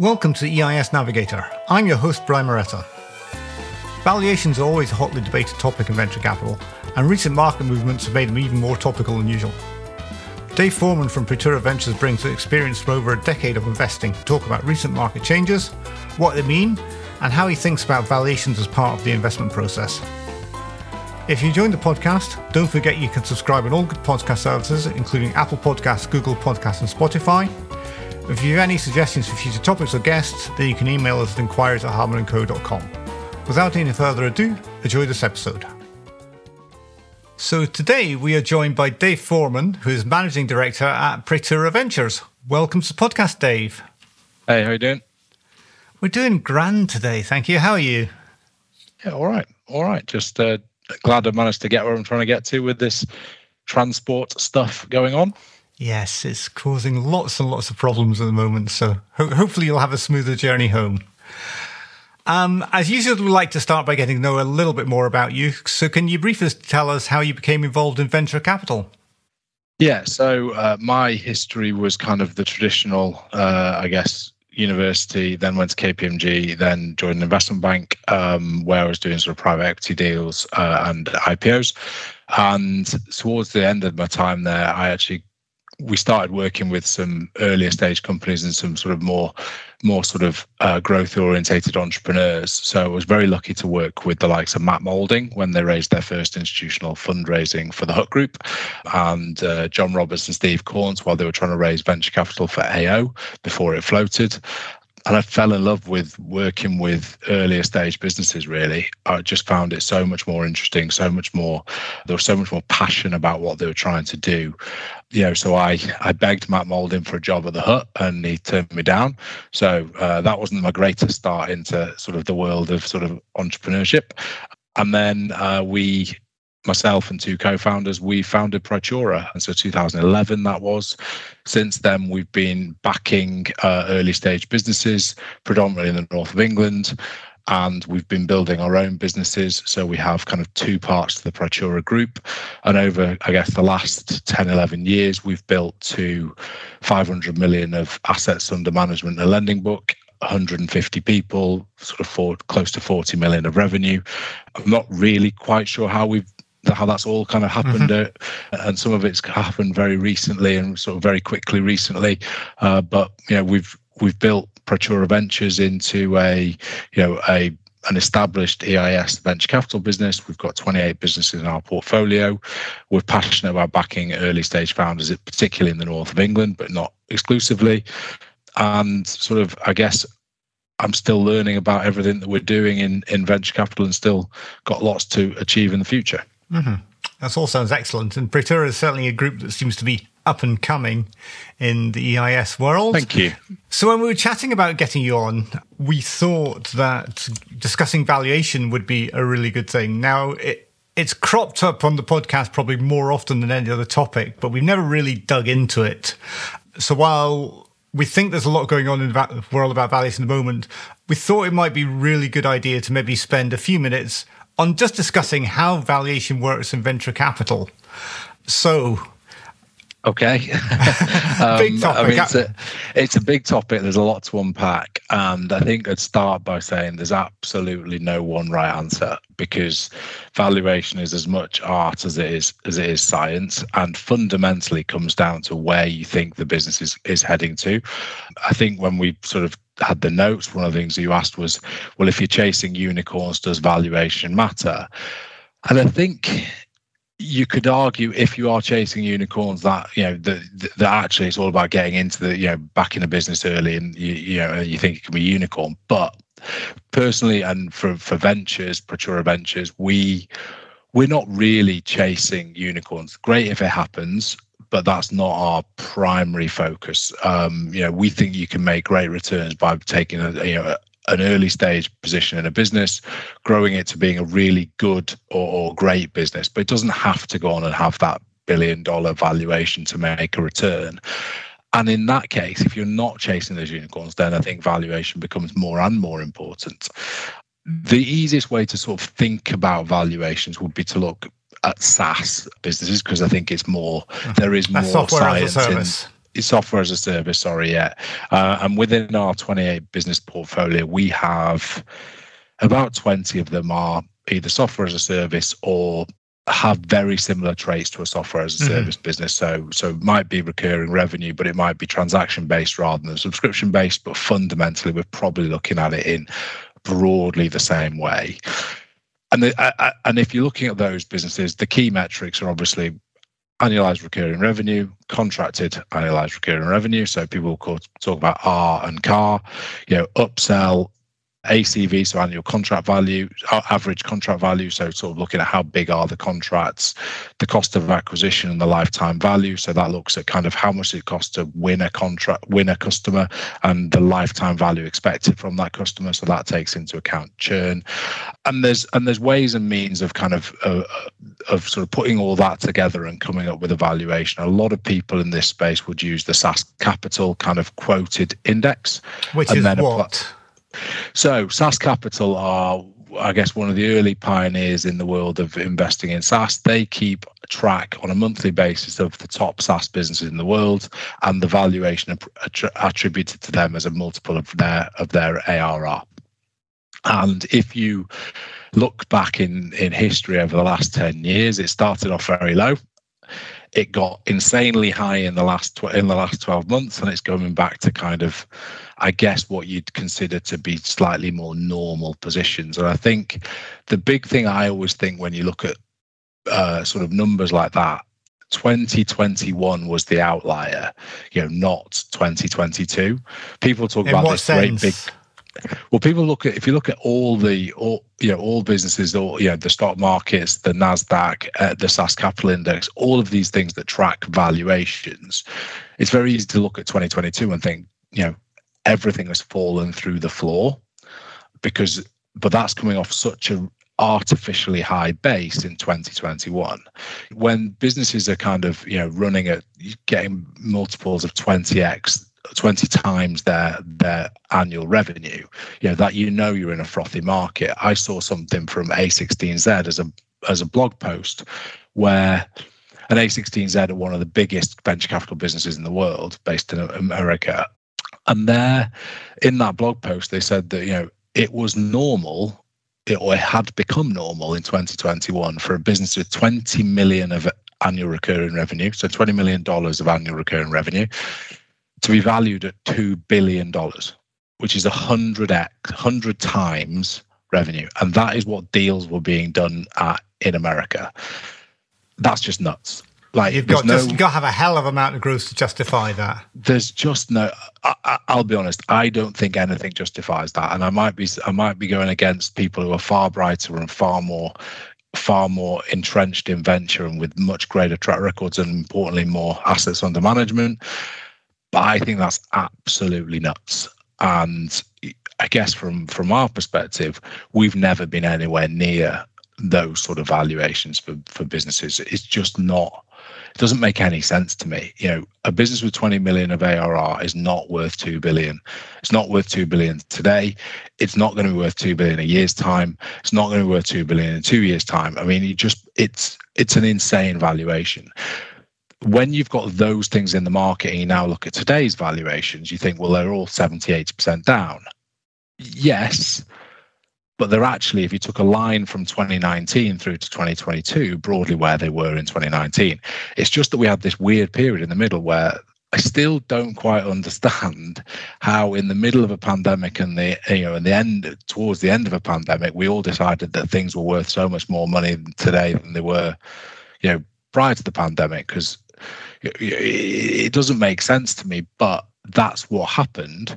Welcome to the EIS Navigator. I'm your host, Brian Moretta. Valuations are always a hotly debated topic in venture capital, and recent market movements have made them even more topical than usual. Dave Foreman from Praetura Ventures brings the experience from over a decade of investing to talk about recent market changes, what they mean, and how he thinks about valuations as part of the investment process. If you enjoyed the podcast, don't forget you can subscribe on all good podcast services, including Apple Podcasts, Google Podcasts, and Spotify. If you have any suggestions for future topics or guests, then you can email us at inquiries at hardmanandco.com. Without any further ado, enjoy this episode. So today we are joined by Dave Foreman, who is Managing Director at Praetura Ventures. Welcome to the podcast, Dave. Hey, how are you doing? We're doing grand today, thank you. How are you? Yeah, all right, all right. Just uh, glad I managed to get where I'm trying to get to with this transport stuff going on. Yes, it's causing lots and lots of problems at the moment. So ho- hopefully you'll have a smoother journey home. Um, as usual, we'd like to start by getting to know a little bit more about you. So can you briefly tell us how you became involved in venture capital? Yeah, so uh, my history was kind of the traditional, uh, I guess, university, then went to KPMG, then joined an investment bank um, where I was doing sort of private equity deals uh, and IPOs. And towards the end of my time there, I actually we started working with some earlier stage companies and some sort of more more sort of uh, growth orientated entrepreneurs. So i was very lucky to work with the likes of matt moulding when they raised their first institutional fundraising for the hut group and uh, john roberts and steve Caunce while they were trying to raise venture capital for ao before it floated and I fell in love with working with earlier stage businesses. Really, I just found it so much more interesting, so much more. There was so much more passion about what they were trying to do. You know, so I I begged Matt Moulding for a job at the Hut, and he turned me down. So uh, that wasn't my greatest start into sort of the world of sort of entrepreneurship. And then uh, we myself and two co-founders, we founded Praetura, and so 2011 that was. Since then, we've been backing uh, early stage businesses, predominantly in the north of England, and we've been building our own businesses. So we have kind of two parts to the Praetura group, and over I guess the last 10, 11 years, we've built to 500 million of assets under management in a lending book 150 people, sort of four, close to 40 million of revenue. I'm not really quite sure how we've how that's all kind of happened, mm-hmm. uh, and some of it's happened very recently and sort of very quickly recently. Uh, but you know, we've we've built Praetura Ventures into a you know a an established EIS venture capital business. We've got 28 businesses in our portfolio. We're passionate about backing early stage founders, particularly in the north of England, but not exclusively. And sort of, I guess, I'm still learning about everything that we're doing in, in venture capital and still got lots to achieve in the future. Mm-hmm. That all sounds excellent. And Praetura is certainly a group that seems to be up and coming in the EIS world. Thank you. So, when we were chatting about getting you on, we thought that discussing valuation would be a really good thing. Now, it, it's cropped up on the podcast probably more often than any other topic, but we've never really dug into it. So, while we think there's a lot going on in the world about valuation at the moment, we thought it might be a really good idea to maybe spend a few minutes on just discussing how valuation works in venture capital. So, Okay. um, big topic. I mean, it's a, it's a big topic. There's a lot to unpack. And I think I'd start by saying there's absolutely no one right answer because valuation is as much art as it is as it is science and fundamentally comes down to where you think the business is, is heading to. I think when we sort of had the notes, one of the things you asked was, well, if you're chasing unicorns, does valuation matter? And I think you could argue if you are chasing unicorns that you know that that actually it's all about getting into the you know back in the business early and you, you know you think it can be unicorn. But personally and for for ventures Praetura ventures we we're not really chasing unicorns. Great if it happens but that's not our primary focus. Um, you know we think you can make great returns by taking a you know an early stage position in a business, growing it to being a really good or, or great business. But it doesn't have to go on and have that billion dollar valuation to make a return. And in that case, if you're not chasing those unicorns, then I think valuation becomes more and more important. The easiest way to sort of think about valuations would be to look at SaaS businesses because I think it's more uh-huh. there is more science as a service. in software as a service. Sorry, yeah. Uh, and within our 28 business portfolio, we have about 20 of them are either software as a service or have very similar traits to a software as a mm-hmm. service mm-hmm. business. So, so it might be recurring revenue, but it might be transaction based rather than subscription based. But fundamentally, we're probably looking at it in broadly the same way. And the, uh, and if you're looking at those businesses, the key metrics are obviously annualized recurring revenue, contracted annualized recurring revenue. So people talk about ARR and CARR, you know, upsell, ACV, so annual contract value, average contract value. So sort of looking at how big are the contracts, the cost of acquisition and the lifetime value. So that looks at kind of how much it costs to win a contract, win a customer, and the lifetime value expected from that customer. So that takes into account churn. And there's and there's ways and means of kind of uh, of sort of putting all that together and coming up with a valuation. A lot of people in this space would use the SaaS Capital kind of quoted index, which is what. Apply, so SaaS Capital are I guess one of the early pioneers in the world of investing in SaaS. They keep track on a monthly basis of the top SaaS businesses in the world and the valuation attributed to them as a multiple of their of their ARR. And if you look back in in history over the last 10 years, it started off very low it got insanely high in the last tw- in the last 12 months and it's going back to kind of i guess what you'd consider to be slightly more normal positions and i think the big thing i always think when you look at uh, sort of numbers like that 2021 was the outlier you know not 2022 people talk in about this sense? great big well, people look at if you look at all the all you know all businesses, all you know the stock markets, the Nasdaq, uh, the SaaS Capital Index, all of these things that track valuations. It's very easy to look at 2022 and think you know everything has fallen through the floor because, but that's coming off such a artificially high base in 2021 when businesses are kind of you know running at getting multiples of 20x 20 times their their annual revenue you know that you know you're in a frothy market. I saw something from a16z as a as a blog post where an a16z are one of the biggest venture capital businesses in the world based in america and there in that blog post they said that you know it was normal it, or it had become normal in 2021 for a business with 20 million of annual recurring revenue so 20 million dollars of annual recurring revenue to be valued at $2 billion, which is 100 x 100 times revenue. And that is what deals were being done at, in America. That's just nuts. Like you've got, no, just, you've got to have a hell of a amount of growth to justify that. There's just no. I, will be honest. I don't think anything justifies that, and I might be. I might be going against people who are far brighter and far more, far more entrenched in venture and with much greater track records and importantly more assets under management. But I think that's absolutely nuts. And I guess from from our perspective, we've never been anywhere near those sort of valuations for for businesses. It's just not. It doesn't make any sense to me. You know, a business with 20 million of ARR is not worth 2 billion. It's not worth 2 billion today. It's not going to be worth 2 billion in a year's time. It's not going to be worth 2 billion in 2 years time. I mean, you just it's it's an insane valuation when you've got those things in the market and you now look at today's valuations, you think, well, they're all 70, 80% down. Yes, but they're actually, if you took a line from 2019 through to 2022, broadly where they were in 2019, it's just that we had this weird period in the middle where I still don't quite understand how, in the middle of a pandemic and the you know, in the end towards the end of a pandemic, we all decided that things were worth so much more money today than they were, you know, prior to the pandemic. Because it doesn't make sense to me, but that's what happened.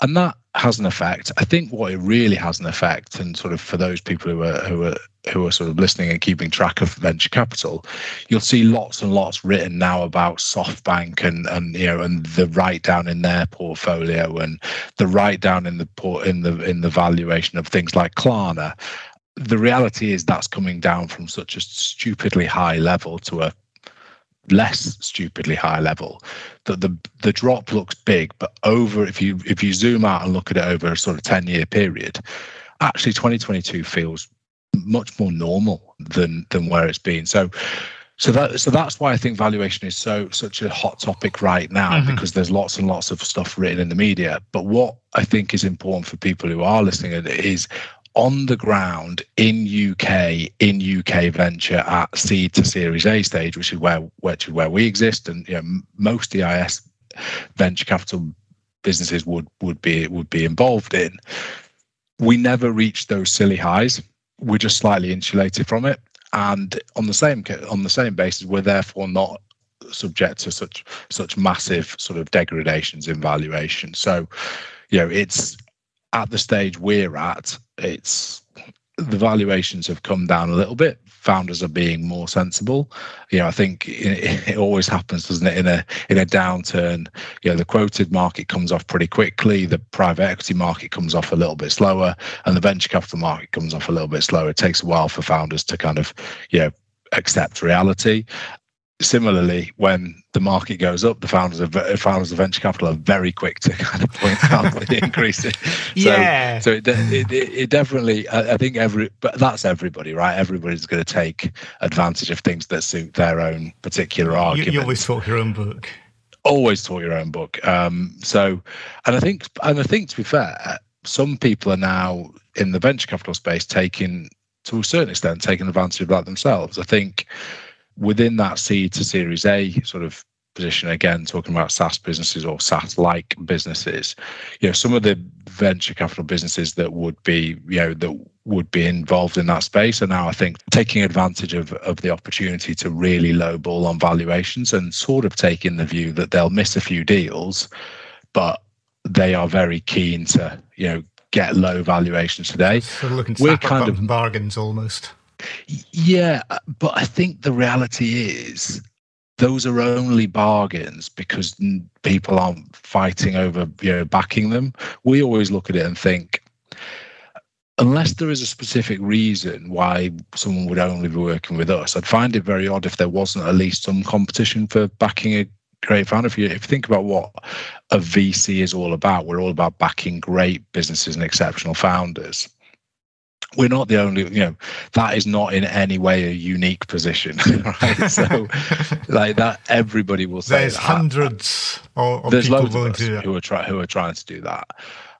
And that has an effect. I think what it really has an effect, and sort of for those people who are who are who are sort of listening and keeping track of venture capital, you'll see lots and lots written now about SoftBank and and you know and the write down in their portfolio and the write down in the port in the in the valuation of things like Klarna. The reality is that's coming down from such a stupidly high level to a less stupidly high level that the the drop looks big but over if you if you zoom out and look at it over a sort of 10 year period actually 2022 feels much more normal than than where it's been so so that so that's why I think valuation is so such a hot topic right now mm-hmm. because there's lots and lots of stuff written in the media. But what I think is important for people who are listening is on the ground in UK in UK venture at seed to Series A stage, which is where which is where we exist, and you know, most EIS venture capital businesses would would be would be involved in. We never reach those silly highs. We're just slightly insulated from it and on the same on the same basis, we're therefore not subject to such such massive sort of degradations in valuation. So, you know, it's at the stage we're at. It's the valuations have come down a little bit founders are being more sensible. You know, I think it, it, always happens, doesn't it? In a in a downturn, you know, the quoted market comes off pretty quickly. The private equity market comes off a little bit slower, and the venture capital market comes off a little bit slower. It takes a while for founders to kind of, you know, accept reality similarly, when the market goes up, the founders of founders of venture capital are very quick to kind of point out the increase. So, yeah. So it, it, it definitely, I think every, but that's everybody, right? Everybody's going to take advantage of things that suit their own particular argument. You, you always talk your own book. Always talk your own book. Um, so, and I think, and I think to be fair, some people are now in the venture capital space taking, to a certain extent, taking advantage of that themselves. I think within that seed to Series A sort of position, again, talking about SaaS businesses or SaaS like businesses, you know, some of the venture capital businesses that would be, you know, that would be involved in that space are now, I think, taking advantage of, of the opportunity to really lowball on valuations and sort of taking the view that they'll miss a few deals, but they are very keen to, you know, get low valuations today. So looking We're kind of bargains almost. Yeah, but I think the reality is those are only bargains because people aren't fighting over you know backing them. We always look at it and think unless there is a specific reason why someone would only be working with us, I'd find it very odd if there wasn't at least some competition for backing a great founder. If you, if you think about what a VC is all about, we're all about backing great businesses and exceptional founders we're not the only you know that is not in any way a unique position right? So like that everybody will say there's that. hundreds of, there's people loads of us who are trying who are trying to do that.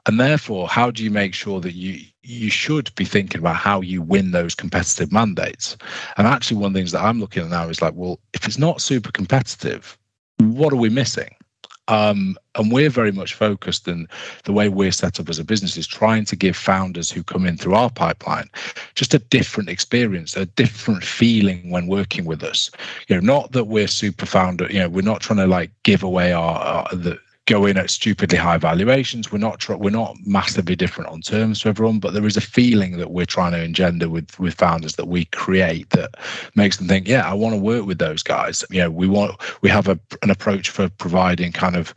And therefore how do you make sure that you you should be thinking about how you win those competitive mandates? And actually one of the things that i'm looking at now is like well if it's not super competitive what are we missing um, and we're very much focused, and the way we're set up as a business is trying to give founders who come in through our pipeline just a different experience, a different feeling when working with us. You know, not that we're super founder. You know, we're not trying to like give away our, our the go in at stupidly high valuations. We're not we're not massively different on terms to everyone, but there is a feeling that we're trying to engender with with founders that we create that makes them think, yeah, I want to work with those guys. You know, we want we have a, an approach for providing kind of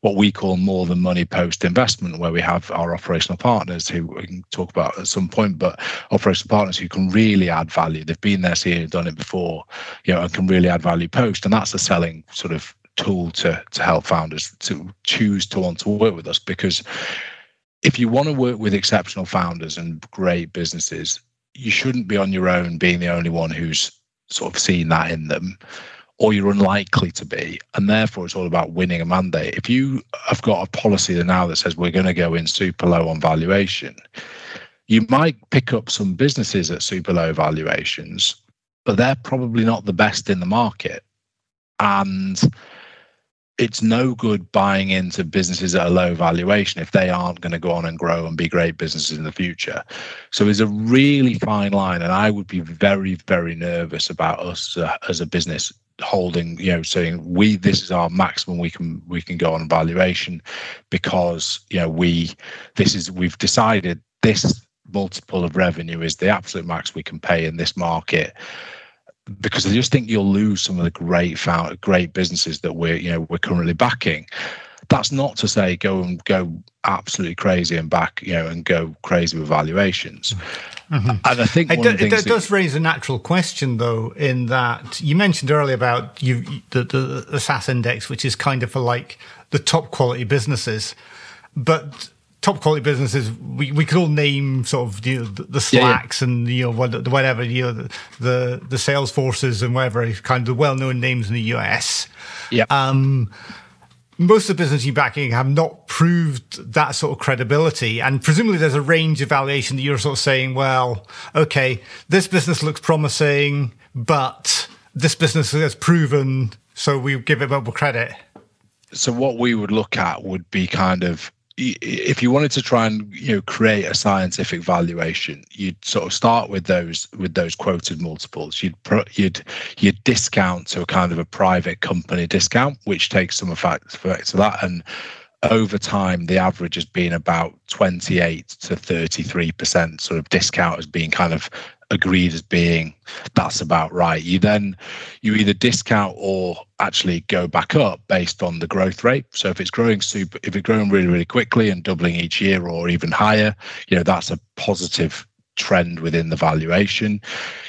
what we call more than money post investment, where we have our operational partners who we can talk about at some point, but operational partners who can really add value. They've been there, seen it, done it before, you know, and can really add value post. And that's a selling sort of tool to to help founders to choose to want to work with us because if you want to work with exceptional founders and great businesses you shouldn't be on your own being the only one who's sort of seen that in them or you're unlikely to be. And therefore it's all about winning a mandate. If you have got a policy now that says we're going to go in super low on valuation you might pick up some businesses at super low valuations but they're probably not the best in the market. And it's no good buying into businesses at a low valuation if they aren't going to go on and grow and be great businesses in the future. So it's a really fine line, and I would be very, very nervous about us uh, as a business holding, you know, saying we this is our maximum we can we can go on valuation because you know we this is we've decided this multiple of revenue is the absolute max we can pay in this market because I just think you'll lose some of the great found, great businesses that we're you know we're currently backing. That's not to say go and go absolutely crazy and back you know and go crazy with valuations. Mm-hmm. And I think it, do, it that, does raise a natural question, though, in that you mentioned earlier about you the, the, the SaaS index, which is kind of for like the top quality businesses, but top quality businesses, we, we could all name sort of you know, the, the Slacks yeah, yeah. and you know whatever you know the the, the Salesforces and whatever kind of the well known names in the US. Yeah. Um, most of the business you're backing have not proved that sort of credibility. And presumably there's a range of valuation that you're sort of saying, well, okay, this business looks promising, but this business has proven, so we give it more credit. So what we would look at would be kind of if you wanted to try and you know create a scientific valuation you'd sort of start with those with those quoted multiples. You'd you'd you'd discount to a kind of a private company discount which takes some effect, effect to that. And over time the average has been about 28 to 33 percent sort of discount has been kind of agreed as being that's about right. You then you either discount or actually go back up based on the growth rate. So if it's growing super, if it's growing really really quickly and doubling each year or even higher, you know that's a positive trend within the valuation.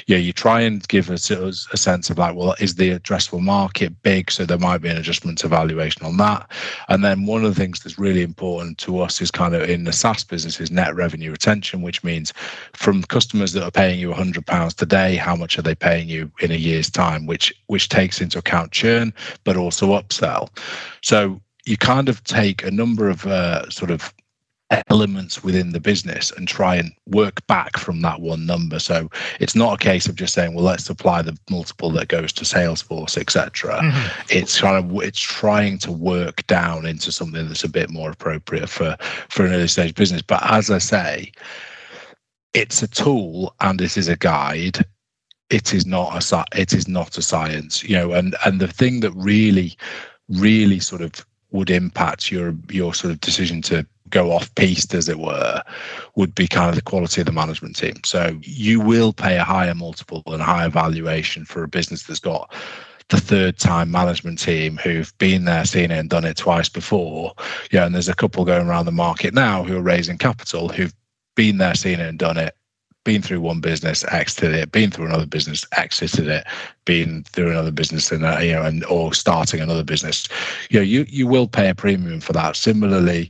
Yeah, you try and give us a, sense of like, well, is the addressable market big? So there might be an adjustment to valuation on that. And then one of the things that's really important to us is kind of in the SaaS business is net revenue retention, which means from customers that are paying you £100 today, how much are they paying you in a year's time, which which takes into account churn, but also upsell. So you kind of take a number of uh, sort of elements within the business and try and work back from that one number. So it's not a case of just saying well let's apply the multiple that goes to salesforce etc mm-hmm. it's kind of it's trying to work down into something that's a bit more appropriate for for an early stage business. But as i say it's a tool and it is a guide. It is not a it is not a science you know and and the thing that really really sort of would impact your your sort of decision to go off piste, as it were, would be kind of the quality of the management team. So you will pay a higher multiple and higher valuation for a business that's got the third time management team who've been there, seen it, and done it twice before. Yeah, and there's a couple going around the market now who are raising capital who've been there, seen it, and done it. Been through one business, exited it. Been through another business, exited it. Been through another business, and uh, you know, and or starting another business. You know, you you will pay a premium for that. Similarly,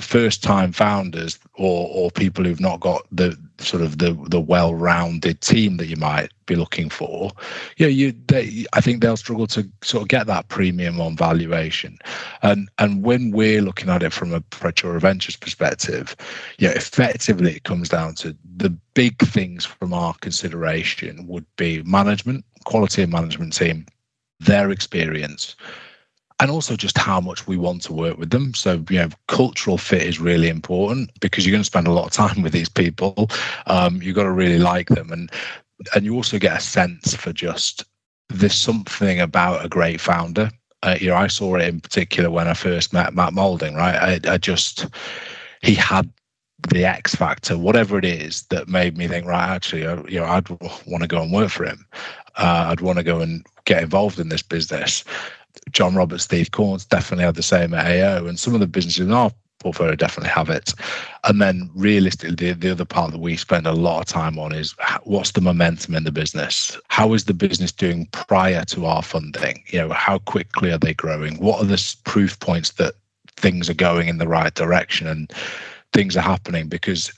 first time founders or or people who've not got the sort of the the well-rounded team that you might be looking for yeah you they, i think they'll struggle to sort of get that premium on valuation. And and when we're looking at it from a Praetura Ventures perspective yeah effectively it comes down to the big things from our consideration would be management quality of management team their experience and also just how much we want to work with them. So, you know, cultural fit is really important because you're going to spend a lot of time with these people. Um, you've got to really like them, and and you also get a sense for just there's something about a great founder. Uh, you know, I saw it in particular when I first met Matt Moulding. Right, I, I just he had the X factor, whatever it is, that made me think, right, actually, you know, I'd want to go and work for him. Uh, I'd want to go and get involved in this business. John Roberts, Steve Caunce definitely have the same at AO, and some of the businesses in our portfolio definitely have it. And then realistically, the, the other part that we spend a lot of time on is what's the momentum in the business? How is the business doing prior to our funding? You know, how quickly are they growing? What are the proof points that things are going in the right direction and things are happening? Because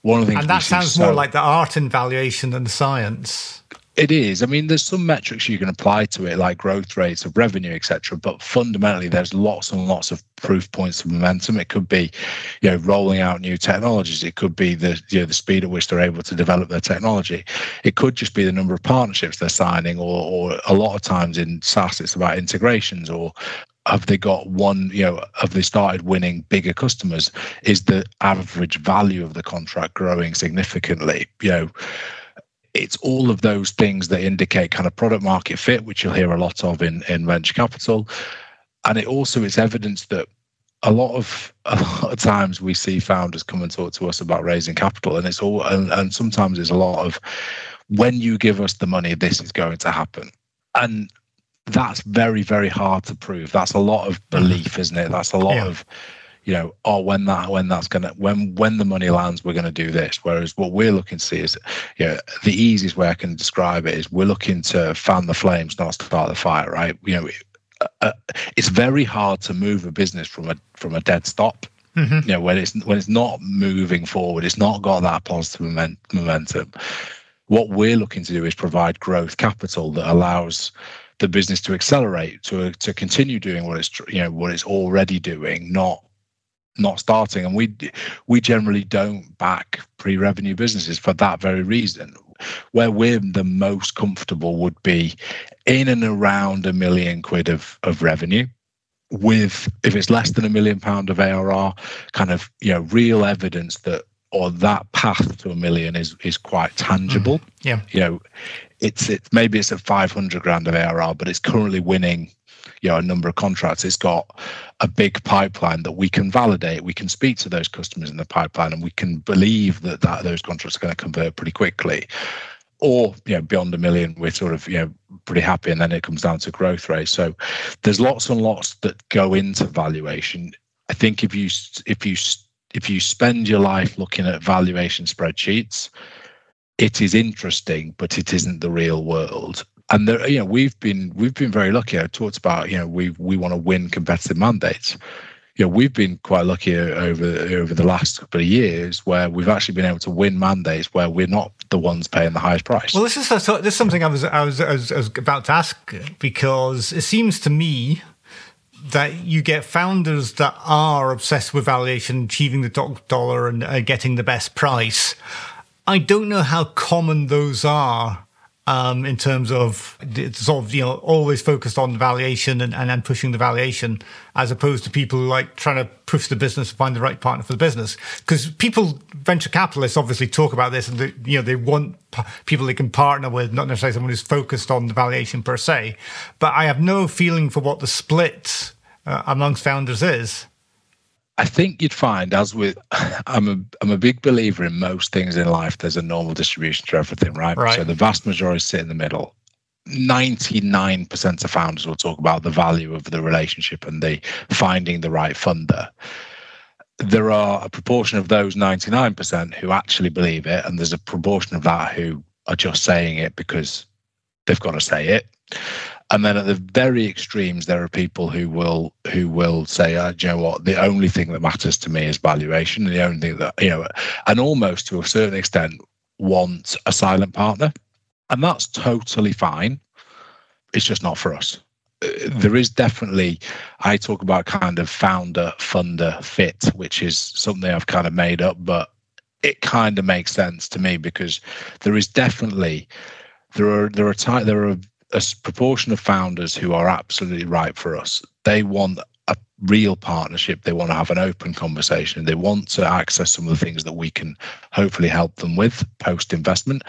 one of the things and that sounds so, more like the art and valuation than the science. It is. I mean, there's some metrics you can apply to it, like growth rates of revenue, etc. But fundamentally, there's lots and lots of proof points of momentum. It could be, you know, rolling out new technologies. It could be the you know the speed at which they're able to develop their technology. It could just be the number of partnerships they're signing, or or a lot of times in SaaS, it's about integrations or have they got one you know have they started winning bigger customers is the average value of the contract growing significantly you know it's all of those things that indicate kind of product market fit, which you'll hear a lot of in, in venture capital. And it also is evidence that a lot of a lot of times we see founders come and talk to us about raising capital, and it's all and, and sometimes it's a lot of when you give us the money, this is going to happen. And that's very, very hard to prove. That's a lot of belief, isn't it? That's a lot yeah. of you know, oh, when that when that's gonna when when the money lands, we're gonna do this. Whereas what we're looking to see is, you know, the easiest way I can describe it is we're looking to fan the flames, not start the fire. Right? You know, uh, uh, it's very hard to move a business from a from a dead stop. Mm-hmm. You know, when it's when it's not moving forward, it's not got that positive moment, momentum. What we're looking to do is provide growth capital that allows the business to accelerate, to to continue doing what it's you know what it's already doing, not not starting. And we we generally don't back pre-revenue businesses for that very reason. Where we're the most comfortable would be in and around a million quid of of revenue with if it's less than a million pound of ARR, kind of you know real evidence that or that path to a million is is quite tangible. Mm, yeah, you know, it's it maybe it's at five hundred grand of ARR, but it's currently winning you know a number of contracts it's got a big pipeline that we can validate we can speak to those customers in the pipeline and we can believe that, that those contracts are going to convert pretty quickly. Or you know beyond a million we're sort of you know pretty happy and then it comes down to growth rate. So there's lots and lots that go into valuation. I think if you if you if you spend your life looking at valuation spreadsheets it is interesting but it isn't the real world and there, you know, we've been we've been very lucky. I talked about you know we we want to win competitive mandates. You know, we've been quite lucky over over the last couple of years where we've actually been able to win mandates where we're not the ones paying the highest price. Well, this is this is something I was, I was I was I was about to ask because it seems to me that you get founders that are obsessed with valuation, achieving the top dollar, and uh, getting the best price. I don't know how common those are um, in terms of sort of you know always focused on the valuation and, and pushing the valuation as opposed to people like trying to push the business and find the right partner for the business. Because people venture capitalists obviously talk about this and they, you know they want p- people they can partner with not necessarily someone who's focused on the valuation per se. But I have no feeling for what the split uh, amongst founders is I think you'd find, as with, I'm a I'm a big believer in most things in life. There's a normal distribution to everything, right? right. So the vast majority sit in the middle. 99% of founders will talk about the value of the relationship and the finding the right funder. There are a proportion of those 99% who actually believe it, and there's a proportion of that who are just saying it because they've got to say it and then at the very extremes there are people who will who will say oh, you know what? The only thing that matters to me is valuation and the only thing that you know and almost to a certain extent want a silent partner. And that's totally fine. It's just not for us. Uh, there is definitely i talk about kind of founder funder fit which is something i've kind of made up but it kind of makes sense to me because there is definitely there are there are ty- there are a proportion of founders who are absolutely right for us. They want a real partnership. They want to have an open conversation. They want to access some of the things that we can hopefully help them with post investment.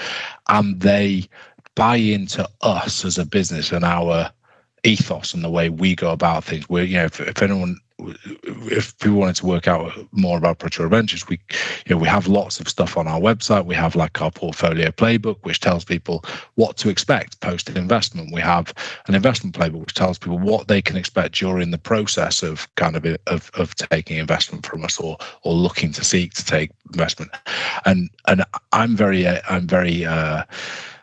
And they buy into us as a business and our ethos and the way we go about things. We're, you know, if, if anyone if people wanted to work out more about Praetura Ventures, we, you know, we have lots of stuff on our website. We have like our portfolio playbook, which tells people what to expect post investment. We have an investment playbook, which tells people what they can expect during the process of kind of of, of taking investment from us or or looking to seek to take investment. And and I'm very I'm very uh,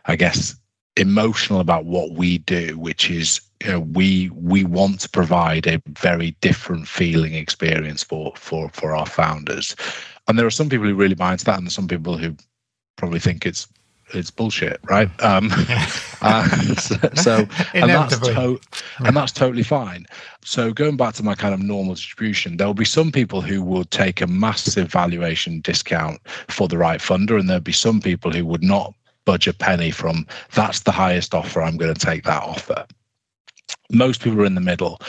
I guess emotional about what we do, which is you know, we we want to provide a very different feeling experience for for for our founders. And there are some people who really buy into that, and some people who probably think it's it's bullshit, right? Um, uh, so, so and that's to- and that's totally fine. So going back to my kind of normal distribution, there will be some people who will take a massive valuation discount for the right funder, and there'll be some people who would not budge a penny from that's the highest offer. I'm going to take that offer most people are in the middle.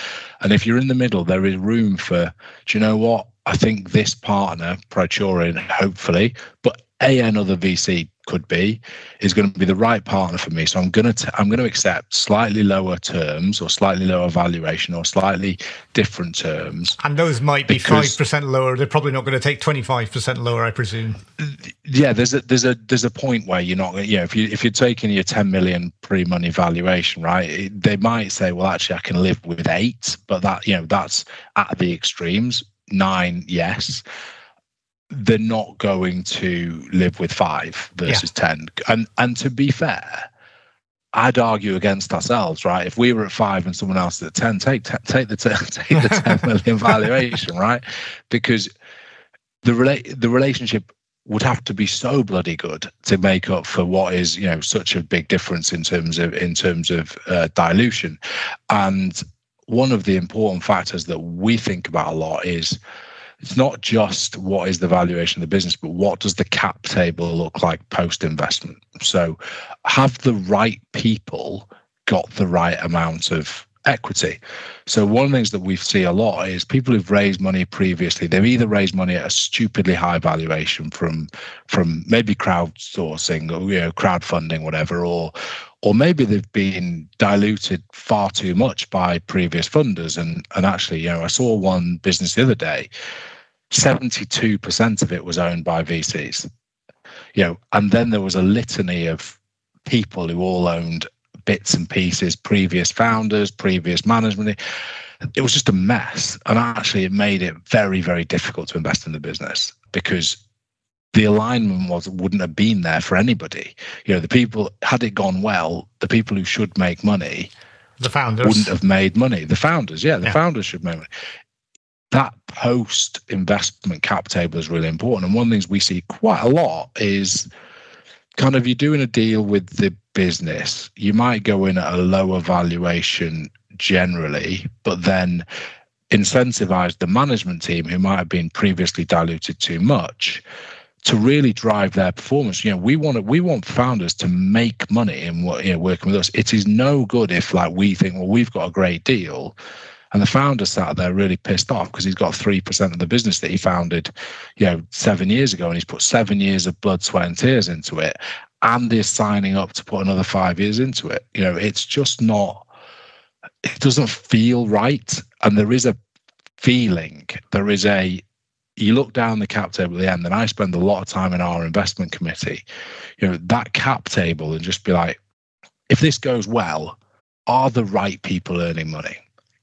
And if you're in the middle, there is room for, do you know what? I think this partner, Proturin, hopefully, but a another VC could be, is going to be the right partner for me. So I'm going to I'm going to accept slightly lower terms or slightly lower valuation or slightly different terms. And those might be five percent lower. They're probably not going to take twenty five percent lower, I presume. Yeah, there's a there's a there's a point where you're not. You know, if you if you're taking your ten million pre money valuation, right? They might say, well, actually, I can live with eight, but that you know that's at the extremes. Nine, yes they're not going to live with five versus yeah. 10. And and to be fair, I'd argue against ourselves, right? If we were at five and someone else at 10, take, take the, take the 10 million valuation, right? Because the rela- the relationship would have to be so bloody good to make up for what is you know such a big difference in terms of in terms of uh, dilution and one of the important factors that we think about a lot is it's not just what is the valuation of the business, but what does the cap table look like post investment? So, have the right people got the right amount of equity? So, one of the things that we see a lot is people who've raised money previously, they've either raised money at a stupidly high valuation from from maybe crowdsourcing or you know crowdfunding, whatever, or or maybe they've been diluted far too much by previous funders. And and actually, you know, I saw one business the other day 72% of it was owned by VCs. You know, and then there was a litany of people who all owned bits and pieces, previous founders, previous management. It was just a mess. And actually it made it very, very difficult to invest in the business because the alignment was wouldn't have been there for anybody. You know, the people had it gone well, the people who should make money the founders wouldn't have made money. The founders, yeah, the yeah. founders should make money that post investment cap table is really important. And one of the things we see quite a lot is kind of you're doing a deal with the business, you might go in at a lower valuation generally, but then incentivize the management team who might have been previously diluted too much to really drive their performance. You know, we want we want founders to make money in what you know working with us. It is no good if like we think, well, we've got a great deal and the founder sat there really pissed off because he's got 3% of the business that he founded, you know, seven years ago. And he's put seven years of blood, sweat, and tears into it. And is signing up to put another five years into it. You know, it's just not, it doesn't feel right. And there is a feeling, there is a, you look down the cap table at the end, and I spend a lot of time in our investment committee, you know, that cap table and just be like, if this goes well, are the right people earning money?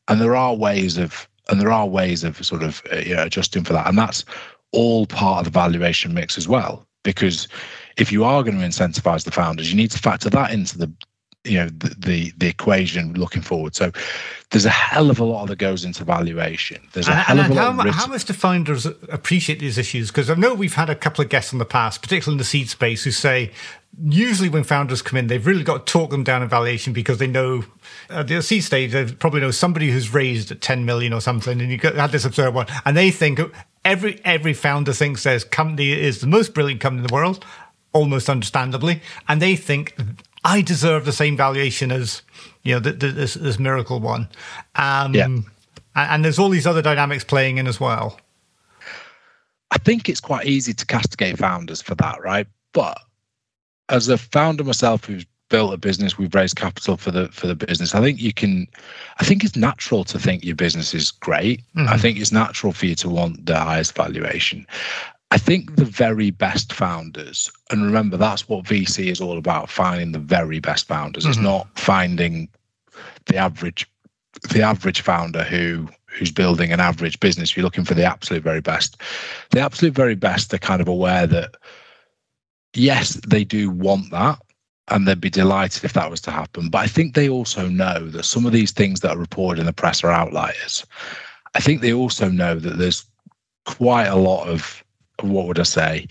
And there are ways of and there are ways of sort of uh, you know, adjusting for that. And that's all part of the valuation mix as well. Because if you are going to incentivize the founders you need to factor that into the you know the, the, the equation looking forward. So there's a hell of a lot that goes into valuation. There's a and, hell of a how, lot how much do founders appreciate these issues? Because i know we've had a couple of guests in the past particularly in the seed space who say usually when founders come in, they've really got to talk them down in valuation because they know at the seed stage, they probably know somebody who's raised at 10 million or something, and you had this absurd one, and they think every every founder thinks their company is the most brilliant company in the world, almost understandably, and they think I deserve the same valuation as you know this, this miracle one. Um, yeah. And there's all these other dynamics playing in as well. I think it's quite easy to castigate founders for that, right? But as a founder myself who's built a business we've raised capital for the for the business. I think you can i think it's natural to think your business is great. Mm-hmm. i think it's natural for you to want the highest valuation. I think the very best founders and remember that's what vc is all about finding the very best founders. Mm-hmm. it's not finding the average the average founder who who's building an average business. You're looking for the absolute very best. The absolute very best are kind of aware that yes, they do want that and they'd be delighted if that was to happen. But I think they also know that some of these things that are reported in the press are outliers. I think they also know that there's quite a lot of what would I say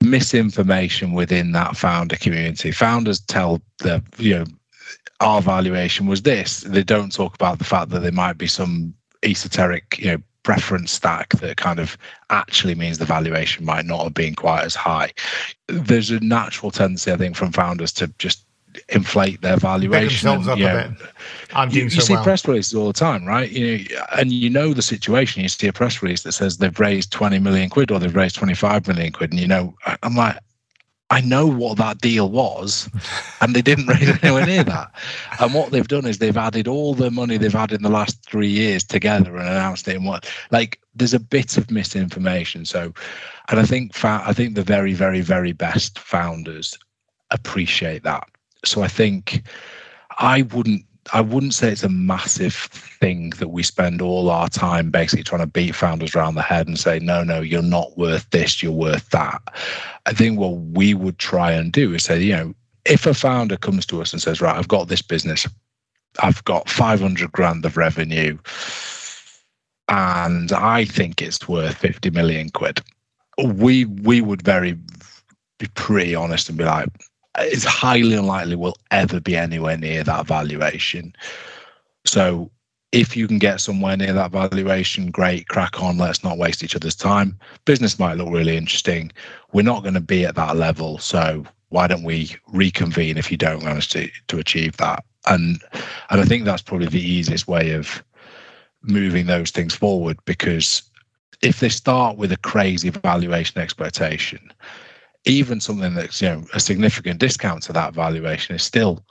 misinformation within that founder community. Founders tell the you know our valuation was this. They don't talk about the fact that there might be some esoteric you know preference stack that kind of actually means the valuation might not have been quite as high. There's a natural tendency, I think, from founders to just inflate their valuation. And, up know, I'm doing you, so you see well. press releases all the time, right? You know, and you know the situation. You see a press release that says they've raised 20 million quid or they've raised 25 million quid, and you know, I'm like, I know what that deal was, and they didn't raise anywhere near that. And what they've done is they've added all the money they've had in the last three years together and announced it in what like there's a bit of misinformation. So, and I think fa- I think the very very very best founders appreciate that. So I think I wouldn't I wouldn't say it's a massive thing that we spend all our time basically trying to beat founders around the head and say, no, no, you're not worth this, you're worth that. I think what we would try and do is say, you know, if a founder comes to us and says, right, I've got this business, I've got 500 grand of revenue, and I think it's worth 50 million quid. We we would very be pretty honest and be like, it's highly unlikely we'll ever be anywhere near that valuation. So if you can get somewhere near that valuation, great, crack on. Let's not waste each other's time. Business might look really interesting. We're not going to be at that level, so why don't we reconvene if you don't manage to to achieve that? And and I think that's probably the easiest way of moving those things forward because if they start with a crazy valuation expectation, even something that's you know a significant discount to that valuation is still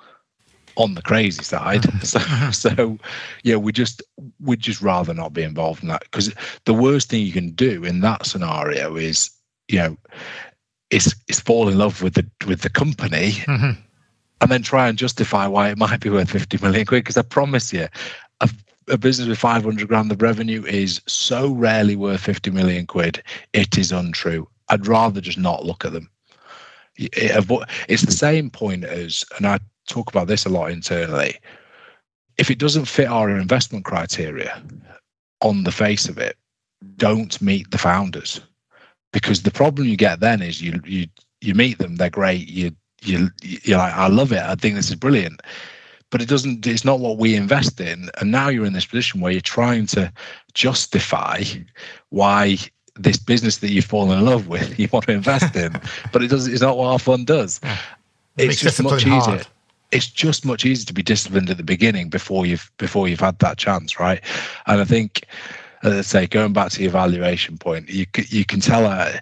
on the crazy side. so, so yeah, we just we'd just rather not be involved in that because the worst thing you can do in that scenario is you know is is fall in love with the with the company. Mm-hmm. And then try and justify why it might be worth 50 million quid. Because I promise you, a, a business with 500 grand of revenue is so rarely worth 50 million quid. It is untrue. I'd rather just not look at them. Eh, it's the same point as, and I talk about this a lot internally. If it doesn't fit our investment criteria on the face of it, don't meet the founders. Because the problem you get then is you you you meet them, they're great, you you you're like, I love it, I think this is brilliant. But it doesn't it's not what we invest in. And now you're in this position where you're trying to justify why this business that you've fallen in love with you want to invest in but it does it's not what our fund does yeah. it it's just much easier hard. it's just much easier to be disciplined at the beginning before you've before you've had that chance right and i think as I say, going back to your valuation point, you you can tell uh,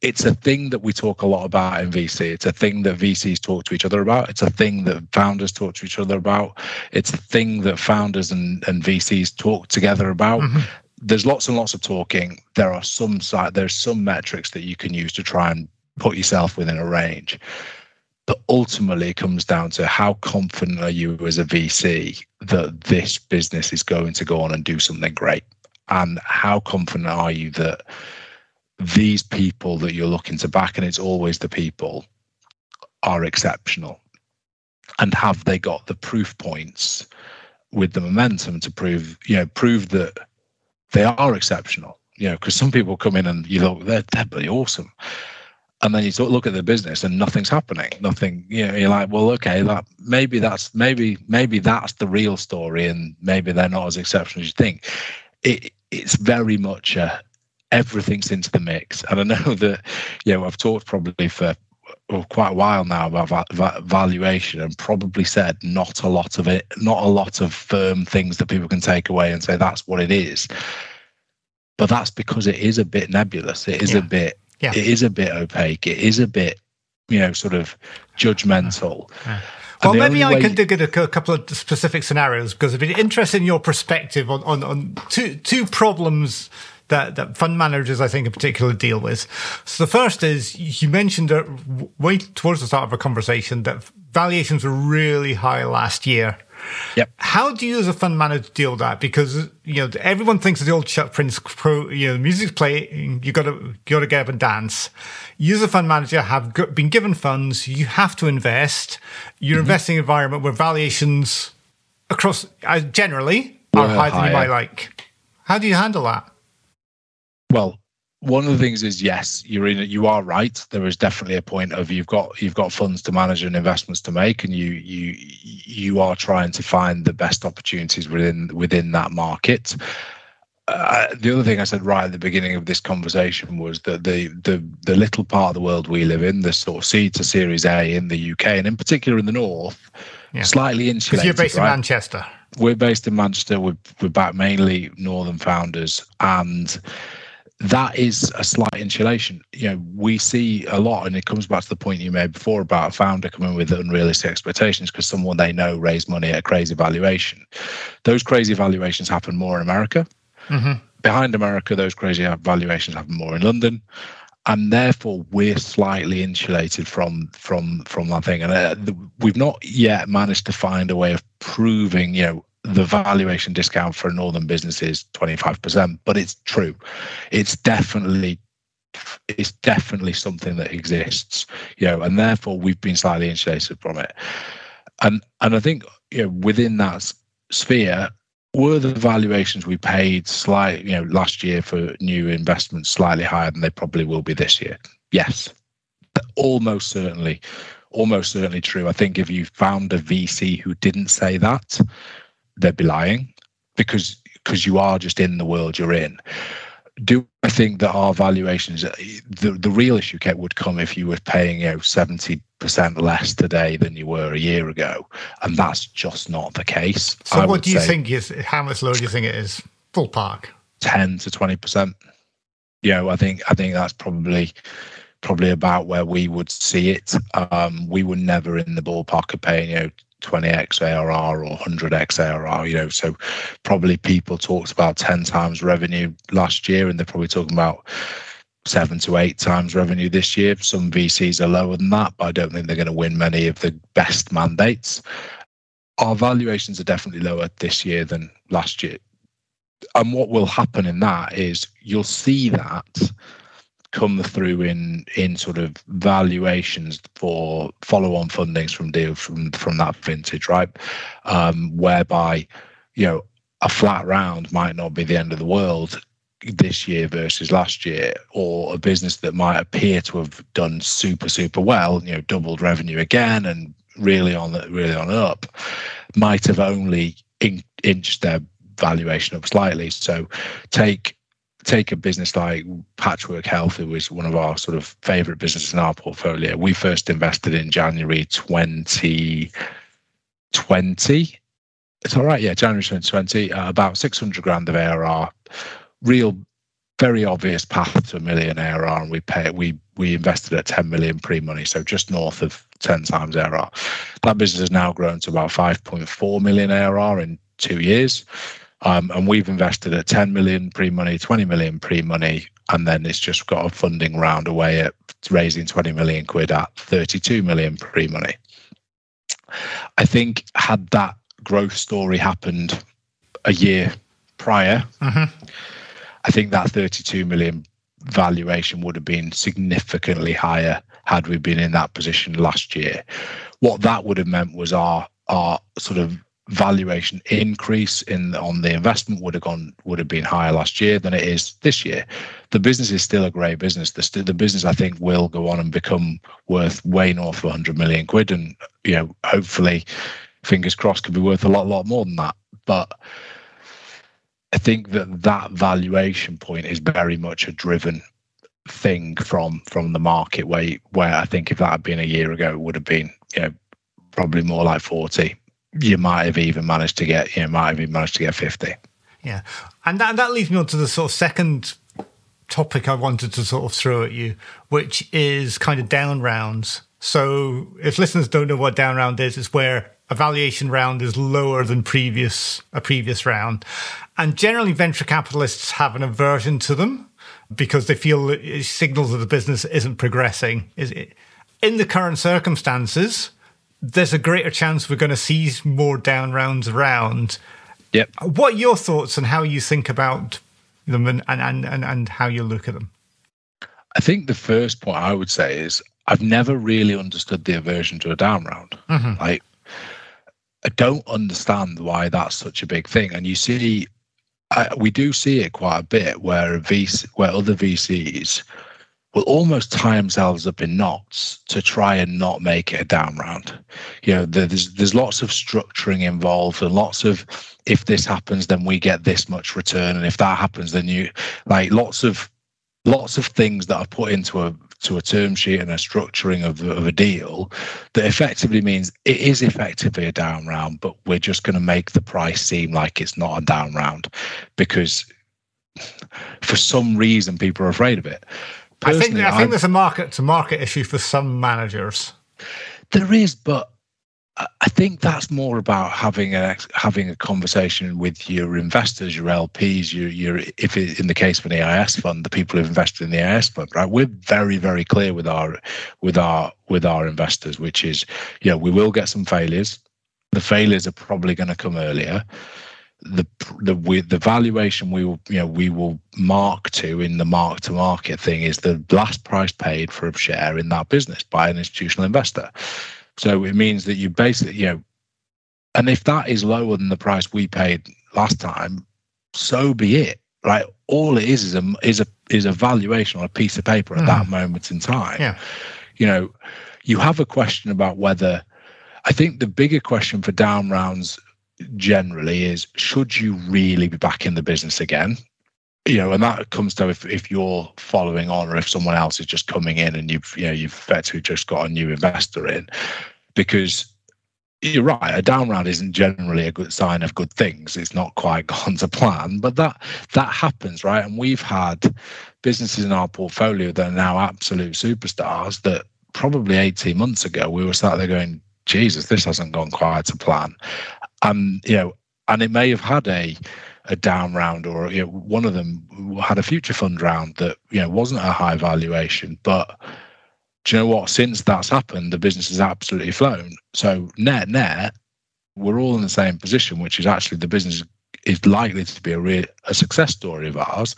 it's a thing that we talk a lot about in VC. It's a thing that VCs talk to each other about. It's a thing that founders talk to each other about. It's a thing that founders and, and VCs talk together about. Mm-hmm there's lots and lots of talking. There are some site, there's some metrics that you can use to try and put yourself within a range. But ultimately, it comes down to how confident are you as a VC that this business is going to go on and do something great? And how confident are you that these people that you're looking to back, and it's always the people, are exceptional? And have they got the proof points with the momentum to prove, you know, prove that they are exceptional. You know, because some people come in and you look, they're they're awesome, and then you sort of look at the business and nothing's happening. Nothing. You know, you're like, well, okay, that maybe that's maybe maybe that's the real story, and maybe they're not as exceptional as you think. It it's very much a everything's into the mix, and I know that you know I've talked probably for well, quite a while now about va- va- valuation and probably said not a lot of it, not a lot of firm things that people can take away and say that's what it is. But that's because it is a bit nebulous. It is yeah. a bit. Yeah. It is a bit opaque. It is a bit, you know, sort of judgmental. Yeah. Well, maybe I way... can dig in a couple of specific scenarios because it'd be interesting in your perspective on, on, on two two problems that, that fund managers, I think, in particular, deal with. So the first is you mentioned way towards the start of our conversation that valuations were really high last year. Yep. How do you, as a fund manager, deal with that? Because you know everyone thinks of the old Chuck Prince quote. You know, the music's playing, you got to got to get up and dance. You, as a fund manager, have been given funds. You have to invest. You're mm-hmm. investing in an environment where valuations across uh, generally are higher, higher than you might like. How do you handle that? Well, one of the things is yes, you're in. You are right. There is definitely a point of you've got you've got funds to manage and investments to make, and you you you are trying to find the best opportunities within within that market. Uh, the other thing I said right at the beginning of this conversation was that the the the little part of the world we live in, the sort of seed to Series A in the UK, and in particular in the north, yeah. slightly insulated. Because you're based right? in Manchester. We're based in Manchester. We're we're back mainly northern founders and that is a slight insulation. You know, we see a lot, and it comes back to the point you made before about a founder coming with unrealistic expectations because someone they know raised money at a crazy valuation. Those crazy valuations happen more in America. Mm-hmm. Behind America, those crazy valuations happen more in London, and therefore we're slightly insulated from from from that thing. And uh, we've not yet managed to find a way of proving, you know, the valuation discount for a northern business is 25%, but it's true. It's definitely it's definitely something that exists, you know, and therefore we've been slightly insulated from it. And and I think you know within that sphere, were the valuations we paid slight, you know, last year for new investments slightly higher than they probably will be this year? Yes, almost certainly, almost certainly true. I think if you found a VC who didn't say that, they'd be lying because because you are just in the world you're in. Do I think that our valuations, the, the real issue Kate, would come if you were paying you know 70% less today than you were a year ago. And that's just not the case. So, I what do you think is how much lower do you think it is? Full park? 10 to 20%. You know, I think I think that's probably probably about where we would see it. Um, we were never in the ballpark of paying, you know, 20x ARR or 100x ARR, you know. So probably people talked about 10 times revenue last year, and they're probably talking about seven to eight times revenue this year. Some VCs are lower than that, but I don't think they're going to win many of the best mandates. Our valuations are definitely lower this year than last year. And what will happen in that is you'll see that come through in in sort of valuations for follow-on fundings from deals from from that vintage, right? Um, whereby you know a flat round might not be the end of the world this year versus last year, or a business that might appear to have done super super well, you know, doubled revenue again and really on really on up, might have only in, inched their valuation up slightly. So take take a business like Patchwork Health, who is one of our sort of favorite businesses in our portfolio. We first invested in January 2020. It's all right, yeah, January 2020, uh, about 600 grand of ARR. Real, very obvious path to a million ARR, and we pay we we invested at 10 million pre-money, so just north of 10 times ARR. That business has now grown to about 5.4 million ARR in two years. Um, and we've invested at 10 million pre-money, 20 million pre-money, and then it's just got a funding round away at raising 20 million quid at 32 million pre-money. I think had that growth story happened a year prior, mm-hmm. I think that 32 million valuation would have been significantly higher had we been in that position last year. What that would have meant was our our sort of valuation increase in on the investment would have gone would have been higher last year than it is this year. The business is still a great business. The the business I think will go on and become worth way north of 100 million quid, and you know hopefully, fingers crossed, could be worth a lot lot more than that. But I think that that valuation point is very much a driven thing from from the market where where I think if that had been a year ago, it would have been you know probably more like 40 you might have even managed to get you might have even managed to get 50 yeah. And that, that leads me on to the sort of second topic i wanted to sort of throw at you which is kind of down rounds. So if listeners don't know what down round is it's where a valuation round is lower than previous a previous round. And generally venture capitalists have an aversion to them because they feel it signals that the business isn't progressing. Is it in the current circumstances there's a greater chance we're going to see more down rounds around. Yep. What are your thoughts on how you think about them and, and, and, and how you look at them? I think the first point I would say is I've never really understood the aversion to a down round. Mm-hmm. Like, I don't understand why that's such a big thing. And you see, I, we do see it quite a bit where VC, where other VCs will almost tie themselves up in knots to try and not make it a down round. You know, there's there's lots of structuring involved and lots of if this happens, then we get this much return, and if that happens, then you like lots of lots of things that are put into a to a term sheet and a structuring of, of a deal that effectively means it is effectively a down round, but we're just going to make the price seem like it's not a down round because for some reason people are afraid of it. I think I think there's a market to market issue for some managers. There is, but I think that's more about having a having a conversation with your investors, your LPs, your your if it, in the case of an EIS fund, the people who've invested in the EIS fund, right? We're very very clear with our with our with our investors, which is, you know, we will get some failures. The failures are probably going to come earlier the the with the valuation we will you know we will mark to in the mark to market thing is the last price paid for a share in that business by an institutional investor. So it means that you basically you know, and if that is lower than the price we paid last time, so be it. Right? All it is is a is a is a valuation on a piece of paper at mm. that moment in time. Yeah. You know, you have a question about whether I think the bigger question for down rounds generally is should you really be back in the business again? You know, and that comes to if, if you're following on or if someone else is just coming in and you've you know you've effectively just got a new investor in because you're right. A down round isn't generally a good sign of good things. It's not quite gone to plan, but that that happens, right? And we've had businesses in our portfolio that are now absolute superstars that probably 18 months ago we were sat there going, Jesus, this hasn't gone quite to plan. And you know, and it may have had a a down round or you know, one of them had a future fund round that you know wasn't a high valuation, but do you know what? Since that's happened, the business has absolutely flown. So net net, we're all in the same position, which is actually the business is likely to be a real a success story of ours.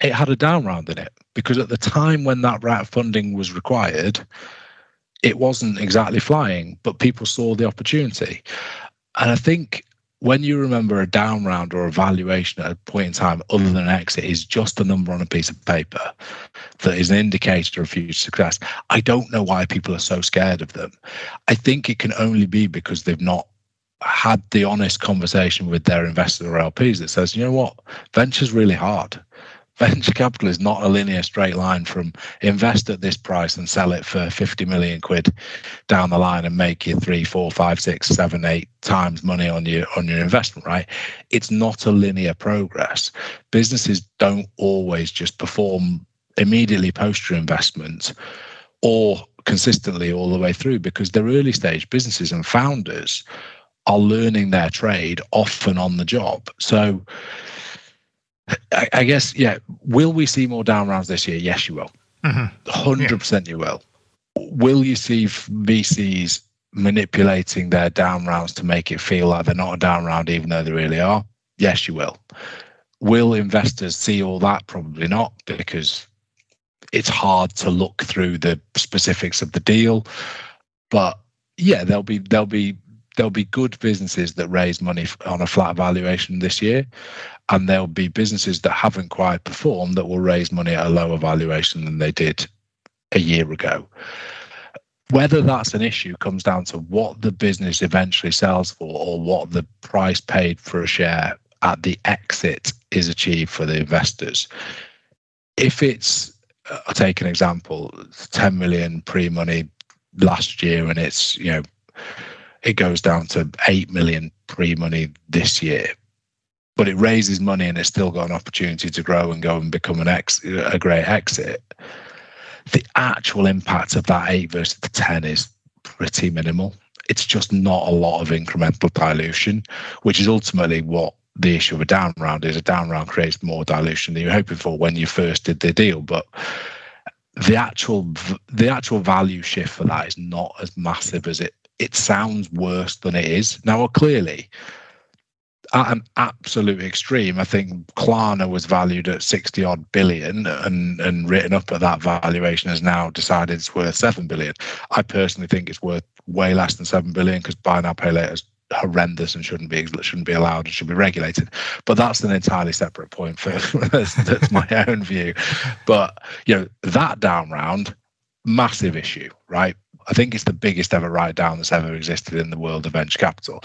It had a down round in it because at the time when that rat funding was required, it wasn't exactly flying, but people saw the opportunity. And I think when you remember a down round or a valuation at a point in time other than an exit is just a number on a piece of paper that is an indicator of future success. I don't know why people are so scared of them. I think it can only be because they've not had the honest conversation with their investors or lps that says you know what? Venture's really hard venture capital is not a linear straight line from invest at this price and sell it for 50 million quid down the line and make you three, four, five, six, seven, eight times money on your on your investment, right? It's not a linear progress. Businesses don't always just perform immediately post your investment or consistently all the way through because they're early stage businesses and founders are learning their trade often on the job. So I, I, guess, yeah. Will we see more down rounds this year? Yes, you will. 100 mm-hmm. percent, you will. Will you see VCs manipulating their down rounds to make it feel like they're not a down round, even though they really are? Yes, you will. Will investors see all that? Probably not, because it's hard to look through the specifics of the deal. But yeah, there'll be there'll be there'll be good businesses that raise money on a flat valuation this year, and there'll be businesses that haven't quite performed that will raise money at a lower valuation than they did a year ago. Whether that's an issue comes down to what the business eventually sells for or what the price paid for a share at the exit is achieved for the investors. If it's, I'll take an example, 10 million pre money last year and it's, you know, it goes down to 8 million pre money this year but it raises money and it's still got an opportunity to grow and go and become an ex a great exit. The actual impact of that eight versus the ten is pretty minimal. It's just not a lot of incremental dilution, which is ultimately what the issue of a down round is. A down round creates more dilution than you're hoping for when you first did the deal, but the actual the actual value shift for that is not as massive as it it sounds worse than it is. Now, clearly, at an absolute extreme, I think Klarna was valued at 60 odd billion and, and written up at that valuation has now decided it's worth 7 billion. I personally think it's worth way less than 7 billion because buy now, pay later is horrendous and shouldn't be shouldn't be allowed and should be regulated. But that's an entirely separate point. For that's, that's my own view. But you know that down round, massive issue, right? I think it's the biggest ever write down that's ever existed in the world of venture capital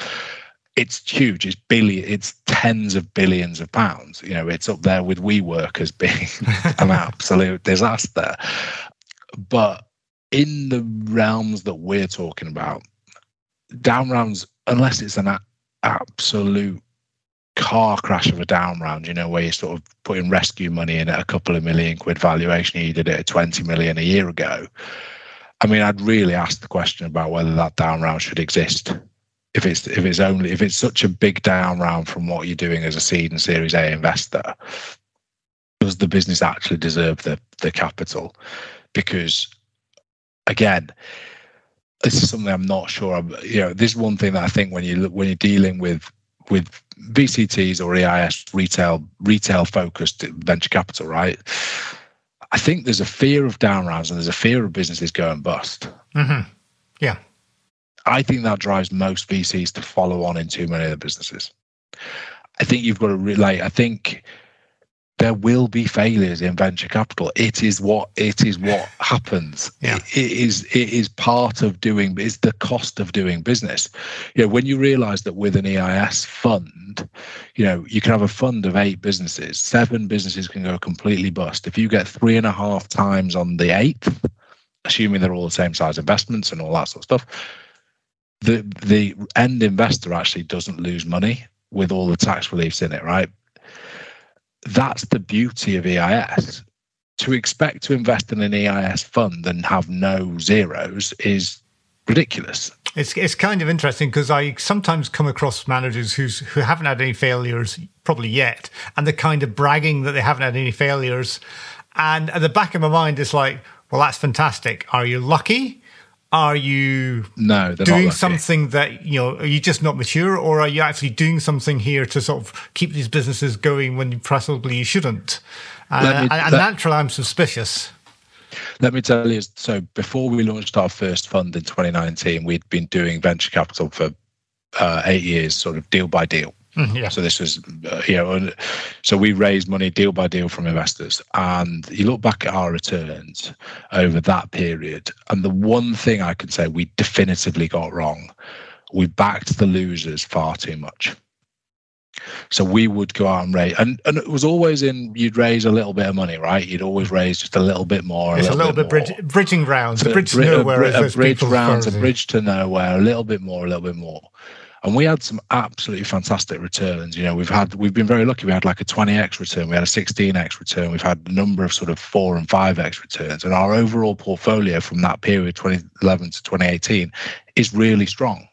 it's huge. It's billion. It's tens of billions of pounds. You know, it's up there with WeWork as being an absolute disaster. But in the realms that we're talking about, down rounds, unless it's an a- absolute car crash of a down round, you know, where you're sort of putting rescue money in at a couple of million quid valuation, you did it at 20 million a year ago. I mean, I'd really ask the question about whether that down round should exist if it's if it's only if it's such a big down round from what you're doing as a seed and Series A investor, does the business actually deserve the the capital? Because again, this is something I'm not sure. I'm, you know, this is one thing that I think when you when you're dealing with with VCTs or EIS retail retail focused venture capital, right? I think there's a fear of down rounds and there's a fear of businesses going bust. Mm-hmm. Yeah. I think that drives most VCs to follow on in too many of the businesses. I think you've got to relate. I think there will be failures in venture capital. It is what it is what happens. Yeah. It, it is it is part of doing. It's the cost of doing business. You know, when you realise that with an EIS fund, you know you can have a fund of eight businesses. Seven businesses can go completely bust. If you get three and a half times on the eighth, assuming they're all the same size investments and all that sort of stuff, the the end investor actually doesn't lose money with all the tax reliefs in it, right? That's the beauty of EIS. To expect to invest in an EIS fund and have no zeros is ridiculous. It's it's kind of interesting because I sometimes come across managers who's who haven't had any failures probably yet, and they're kind of bragging that they haven't had any failures. And at the back of my mind, it's like, well, that's fantastic. Are you lucky? Are you no doing something that you know? Are you just not mature, or are you actually doing something here to sort of keep these businesses going when possibly you shouldn't? Uh, me, and, and naturally, I'm suspicious. Let me tell you. So before we launched our first fund in 2019, we'd been doing venture capital for uh, eight years, sort of deal by deal. Mm, yeah. So this was, uh, you know, so we raised money deal by deal from investors, and you look back at our returns over that period, and the one thing I can say we definitively got wrong, we backed the losers far too much. So we would go out and raise, and, and it was always in you'd raise a little bit of money, right? You'd always raise just a little bit more. It's a little, bit, bit bridge, bridging rounds, a bridge to nowhere. A, a, a bridge rounds, a bridge to nowhere, a little bit more, a little bit more and we had some absolutely fantastic returns. You know, we've had we've been very lucky. We had like a 20x return, we had a 16x return, we've had a number of sort of four and five x returns, and our overall portfolio from that period, 2011 to 2018, is really strong.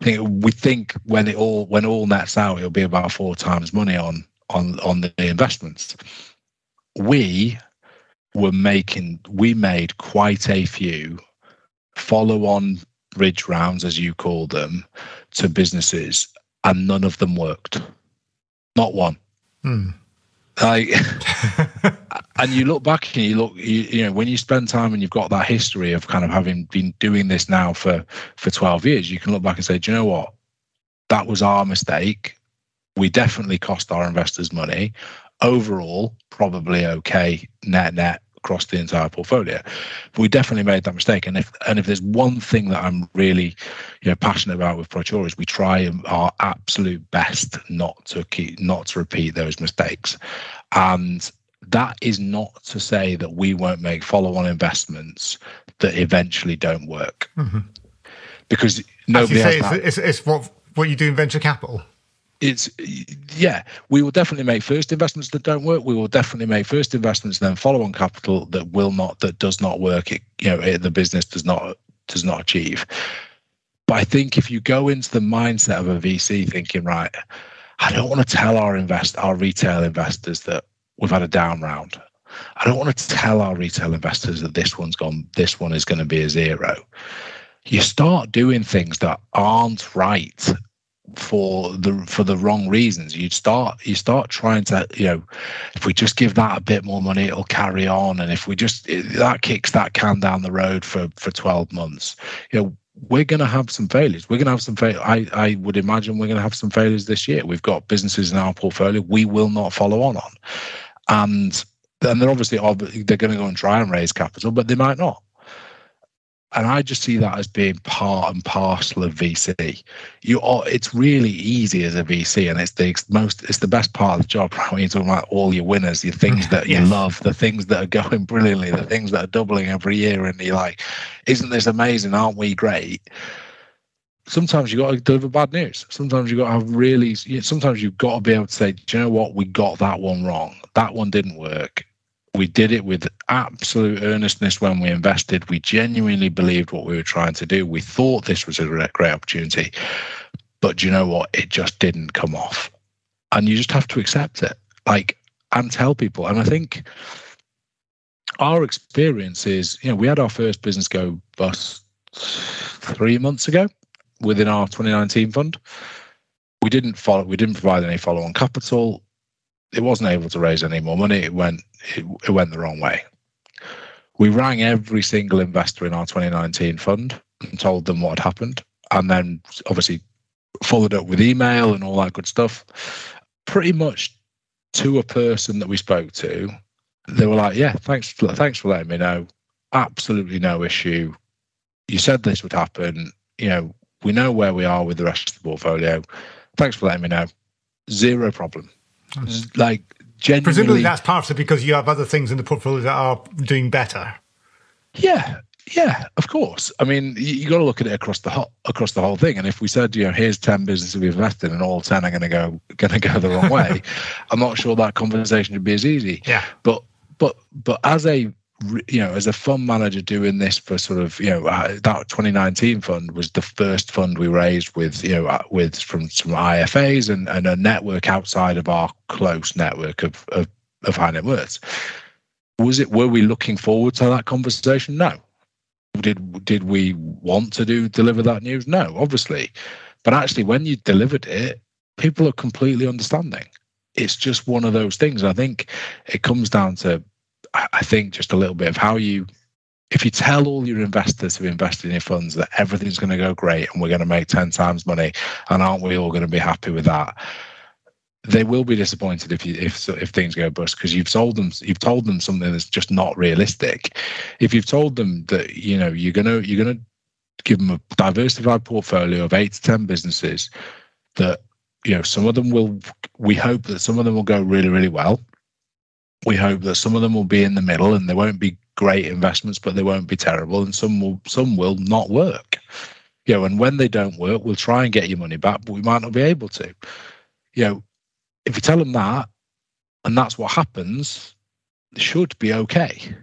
I think we think when it all when all nets out, it'll be about four times money on on on the investments. We were making we made quite a few follow on bridge rounds, as you call them, to businesses, and none of them worked. Not one. Hmm. Like, and you look back and you look, you, you know, when you spend time and you've got that history of kind of having been doing this now for for twelve years, you can look back and say, do you know what? That was our mistake. We definitely cost our investors money. Overall, probably okay net net across the entire portfolio. But we definitely made that mistake. And if and if there's one thing that I'm really, you know, passionate about with Praetura is we try our absolute best not to keep not to repeat those mistakes. And that is not to say that we won't make follow-on investments that eventually don't work. Mm-hmm. Because nobody As you say, it's, it's, it's what what you do in venture capital it's yeah we will definitely make first investments that don't work. We will definitely make first investments then follow on capital that will not that does not work it, you know it, the business does not does not achieve. But i think if you go into the mindset of a vc thinking right i don't want to tell our invest our retail investors that we've had a down round. I don't want to tell our retail investors that this one's gone this one is going to be a zero. You start doing things that aren't right for the for the wrong reasons. You start you start trying to you know if we just give that a bit more money it'll carry on. And if we just that kicks that can down the road for for 12 months. You know we're going to have some failures. We're going to have some fail i i would imagine we're going to have some failures this year. We've got businesses in our portfolio we will not follow on on. And then they're obviously they're going to go and try and raise capital but they might not and I just see that as being part and parcel of VC. You are, it's really easy as a VC, and it's the most, it's the best part of the job. Right? When you're talking about all your winners, your things that yes. you love, the things that are going brilliantly, the things that are doubling every year, and you're like, "Isn't this amazing? Aren't we great?" Sometimes you've got to deliver bad news. Sometimes you've got to have really. Sometimes you've got to be able to say, "Do you know what? We got that one wrong. That one didn't work." We did it with absolute earnestness when we invested. We genuinely believed what we were trying to do. We thought this was a great opportunity, but you know what? It just didn't come off. And you just have to accept it, like, and tell people. And I think our experience is, you know, we had our first business go bust three months ago within our 2019 fund. We didn't follow, we didn't provide any follow on capital it wasn't able to raise any more money. It went it, it went the wrong way. We rang every single investor in our 2019 fund and told them what had happened, and then obviously followed up with email and all that good stuff. pretty much to a person that we spoke to, they were like, "Yeah, thanks, thanks for letting me know. Absolutely no issue. You said this would happen. You know, we know where we are with the rest of the portfolio. Thanks for letting me know. Zero problem. Like genuinely. Presumably, that's partly because you have other things in the portfolio that are doing better. Yeah, yeah, of course. I mean, you, you got to look at it across the whole across the whole thing. And if we said, you know, here's ten businesses we've invested, in, and all ten are going to go going to go the wrong way, I'm not sure that conversation would be as easy. Yeah. But but but as a you know, as a fund manager doing this for sort of, you know, uh, that 2019 fund was the first fund we raised with, you know, uh, with from some IFAs and, and a network outside of our close network of, of, of high net worths. Was it, were we looking forward to that conversation? No. Did, did we want to do, deliver that news? No, obviously. But actually, when you delivered it, people are completely understanding. It's just one of those things. I think it comes down to I think just a little bit of how you, if you tell all your investors who invested in your funds that everything's going to go great and we're going to make 10 times money, and aren't we all going to be happy with that? They will be disappointed if you if if things go bust because you've sold them you've told them something that's just not realistic. If you've told them that you know you're gonna you're gonna give them a diversified portfolio of eight to ten businesses that you know some of them will we hope that some of them will go really really well we hope that some of them will be in the middle and they won't be great investments, but they won't be terrible, and some will some will not work. You know, and when they don't work, we'll try and get your money back, but we might not be able to. You know, if you tell them that, and that's what happens, should be okay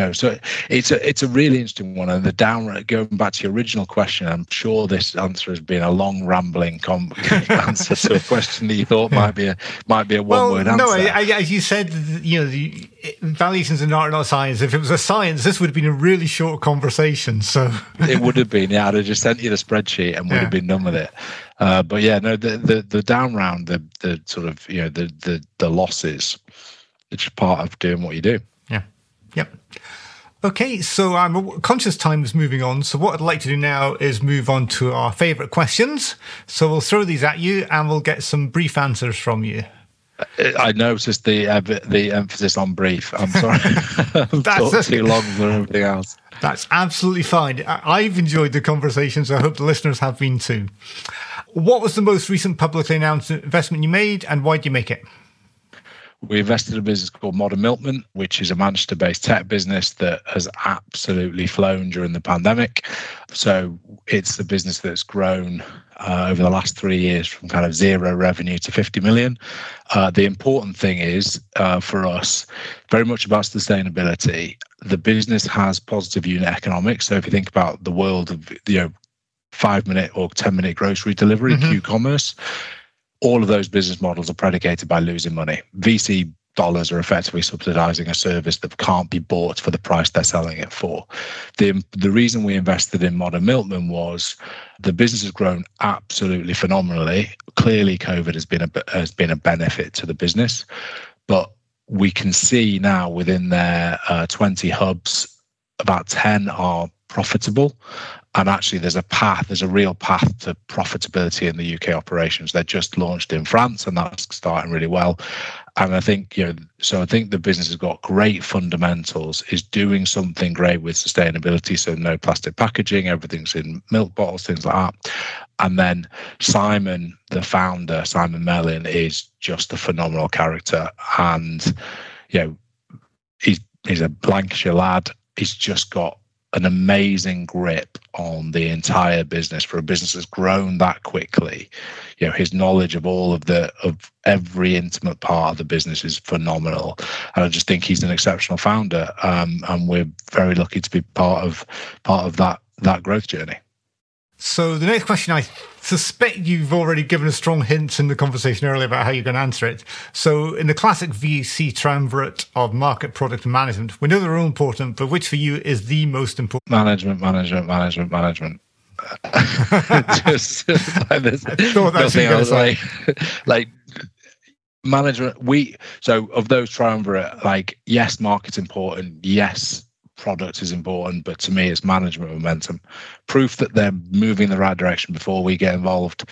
know, so it's a it's a really interesting one. And the down going back to your original question, I'm sure this answer has been a long rambling com- answer to a question that you thought might be a might be a one word well, answer. No, I, I, as you said, you know, the valuations are art, not science. If it was a science, this would have been a really short conversation. So it would have been. Yeah, I'd have just sent you the spreadsheet and would yeah. have been done with it. Uh, but yeah, no, the the the down round, the the sort of you know the the the losses, it's just part of doing what you do. Yeah. Yep. Okay, so I'm conscious time is moving on. So what I'd like to do now is move on to our favourite questions. So we'll throw these at you, and we'll get some brief answers from you. I noticed the uh, the emphasis on brief. I'm sorry, That's too long for everything else. That's absolutely fine. I've enjoyed the conversation, so I hope the listeners have been too. What was the most recent publicly announced investment you made, and why did you make it? We invested in a business called Modern Milkman, which is a Manchester based tech business that has absolutely flown during the pandemic. So it's the business that's grown uh, over the last three years from kind of zero revenue to 50 million. Uh, the important thing is uh, for us, very much about sustainability. The business has positive unit economics. So if you think about the world of, you know, five minute or 10 minute grocery delivery, mm-hmm. Q commerce, all of those business models are predicated by losing money. VC dollars are effectively subsidizing a service that can't be bought for the price they're selling it for. The, the reason we invested in Modern Milkman was the business has grown absolutely phenomenally. Clearly, COVID has been a has been a benefit to the business, but we can see now within their uh, 20 hubs, about 10 are profitable and actually there's a path there's a real path to profitability in the uk operations. They're just launched in france and that's starting really well. And i think you know so i think the business has got great fundamentals is doing something great with sustainability so no plastic packaging everything's in milk bottles things like that. And then simon the founder simon mellin is just a phenomenal character. And you know he's he's a lancashire lad. He's just got an amazing grip on the entire business for a business that's grown that quickly. You know, his knowledge of all of the of every intimate part of the business is phenomenal, and I just think he's an exceptional founder. Um, and we're very lucky to be part of part of that that growth journey. So the next question, I suspect you've already given a strong hint in the conversation earlier about how you're going to answer it. So in the classic VC triumvirate of market, product, and management, we know they're all important, but which for you is the most important? Management, management, management, management. just like this, nothing else. Like, like management. We so of those triumvirate, like yes, market's important. Yes, product is important, but to me, it's management momentum. Proof that they're moving in the right direction before we get involved,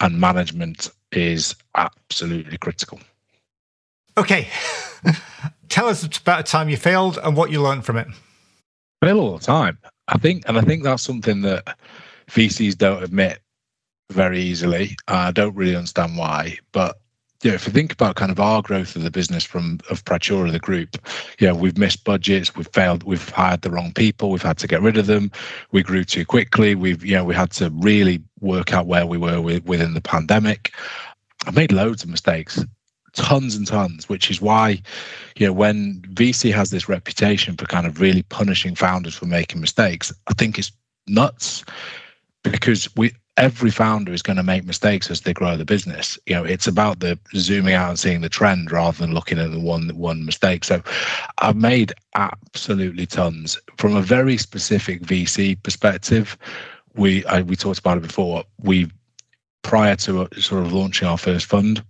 and management is absolutely critical. Okay. Tell us about a time you failed and what you learned from it. Fail all the time. I think, and I think that's something that VCs don't admit very easily. I don't really understand why, but yeah, if you think about kind of our growth of the business from of Praetura, the group, yeah, we've missed budgets, we've failed, we've hired the wrong people, we've had to get rid of them, we grew too quickly, we've you know we had to really work out where we were with, within the pandemic. I made loads of mistakes, tons and tons, which is why, you know, when VC has this reputation for kind of really punishing founders for making mistakes, I think it's nuts because we every founder is going to make mistakes as they grow the business. You know, it's about the zooming out and seeing the trend rather than looking at the one one mistake. So I've made absolutely tons from a very specific VC perspective. We I, we talked about it before. We prior to uh, sort of launching our first fund,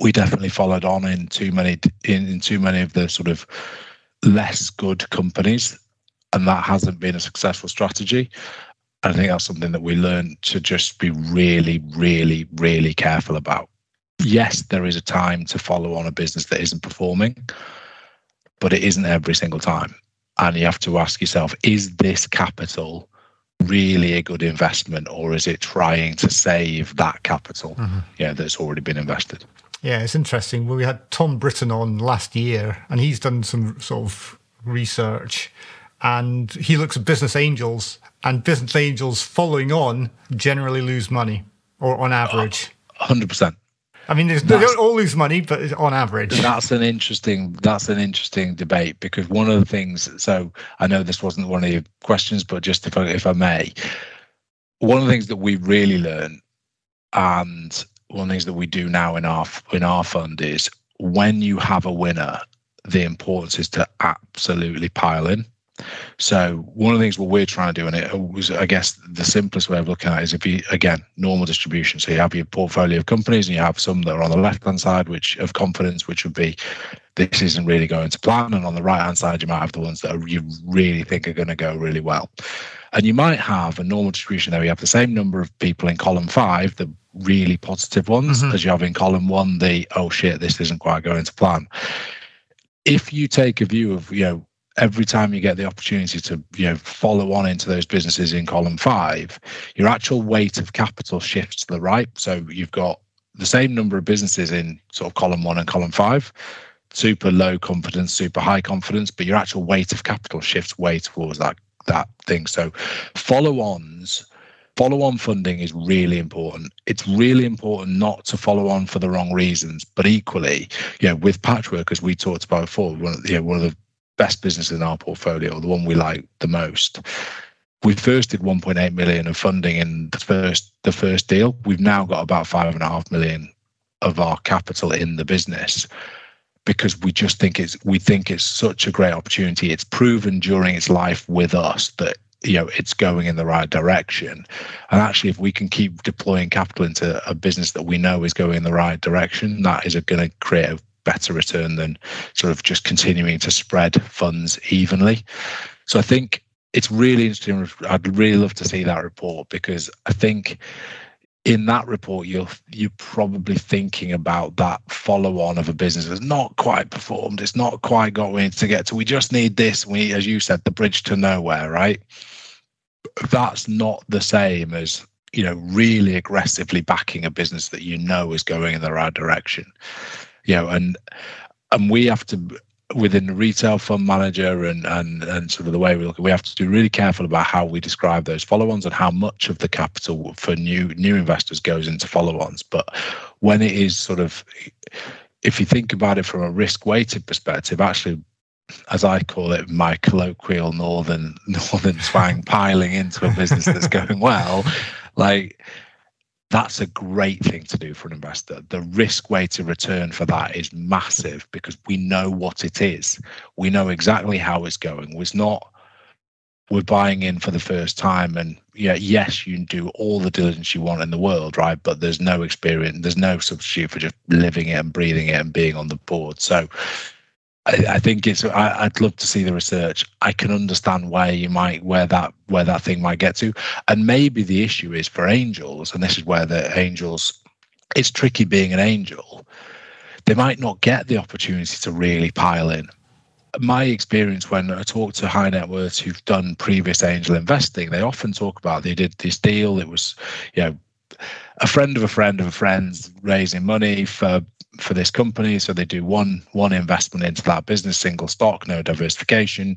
we definitely followed on in too many in, in too many of the sort of less good companies and that hasn't been a successful strategy. I think that's something that we learn to just be really, really, really careful about. Yes, there is a time to follow on a business that isn't performing, but it isn't every single time. And you have to ask yourself is this capital really a good investment or is it trying to save that capital mm-hmm. yeah, that's already been invested? Yeah, it's interesting. Well, we had Tom Britton on last year, and he's done some sort of research and he looks at business angels and business angels following on generally lose money or on average. 100% i mean they don't all lose money but on average. That's an interesting that's an interesting debate because one of the things so i know this wasn't one of your questions but just if i if i may one of the things that we really learn and one of the things that we do now in our in our fund is when you have a winner the importance is to absolutely pile in so one of the things what we're trying to do, and it was, I guess, the simplest way of looking at it is if you again normal distribution. So you have your portfolio of companies, and you have some that are on the left hand side, which of confidence, which would be this isn't really going to plan, and on the right hand side you might have the ones that are, you really think are going to go really well. And you might have a normal distribution there. You have the same number of people in column five, the really positive ones, mm-hmm. as you have in column one, the oh shit, this isn't quite going to plan if you take a view of you know every time you get the opportunity to you know follow on into those businesses in column five, your actual weight of capital shifts to the right. So you've got the same number of businesses in sort of column one and column five, super low confidence, super high confidence, but your actual weight of capital shifts way towards that that thing. So follow-ons follow on funding is really important. It's really important not to follow on for the wrong reasons, but equally, you know, with patchwork, as we talked about before, one of, you know, one of the best businesses in our portfolio, the one we like the most. We first did 1.8 million of funding in the first the first deal. We've now got about five and a half million of our capital in the business because we just think it's we think it's such a great opportunity. It's proven during its life with us that you know it's going in the right direction and actually if we can keep deploying capital into a business that we know is going in the right direction that is going to create a better return than sort of just continuing to spread funds evenly. So I think it's really interesting. I'd really love to see that report because I think in that report you're you're probably thinking about that follow on of a business that's not quite performed. It's not quite got where to get to. We just need this. We as you said the bridge to nowhere right? That's not the same as you know really aggressively backing a business that you know is going in the right direction you know, and and we have to within the retail fund manager and and and sort of the way we look, we have to be really careful about how we describe those follow-ons and how much of the capital for new new investors goes into follow-ons. But when it is sort of, if you think about it from a risk-weighted perspective, actually as I call it, my colloquial northern northern twang, piling into a business that's going well, like that's a great thing to do for an investor. The risk weighted return for that is massive because we know what it is. We know exactly how it's going. It's not we're buying in for the first time and yeah, yes, you can do all the diligence you want in the world, right? But there's no experience, there's no substitute for just living it and breathing it and being on the board. So I, I think it's. I, would love to see the research. I can understand where you might, where that, where that thing might get to, and maybe the issue is for angels, and this is where the angels it's tricky being an angel. They might not get the opportunity to really pile in. My experience when I talk to high net worths who've done previous angel investing, they often talk about they did this deal. It was, you know, a friend of a friend of a friend raising money for for this company. So they do one one investment into that business, single stock, no diversification.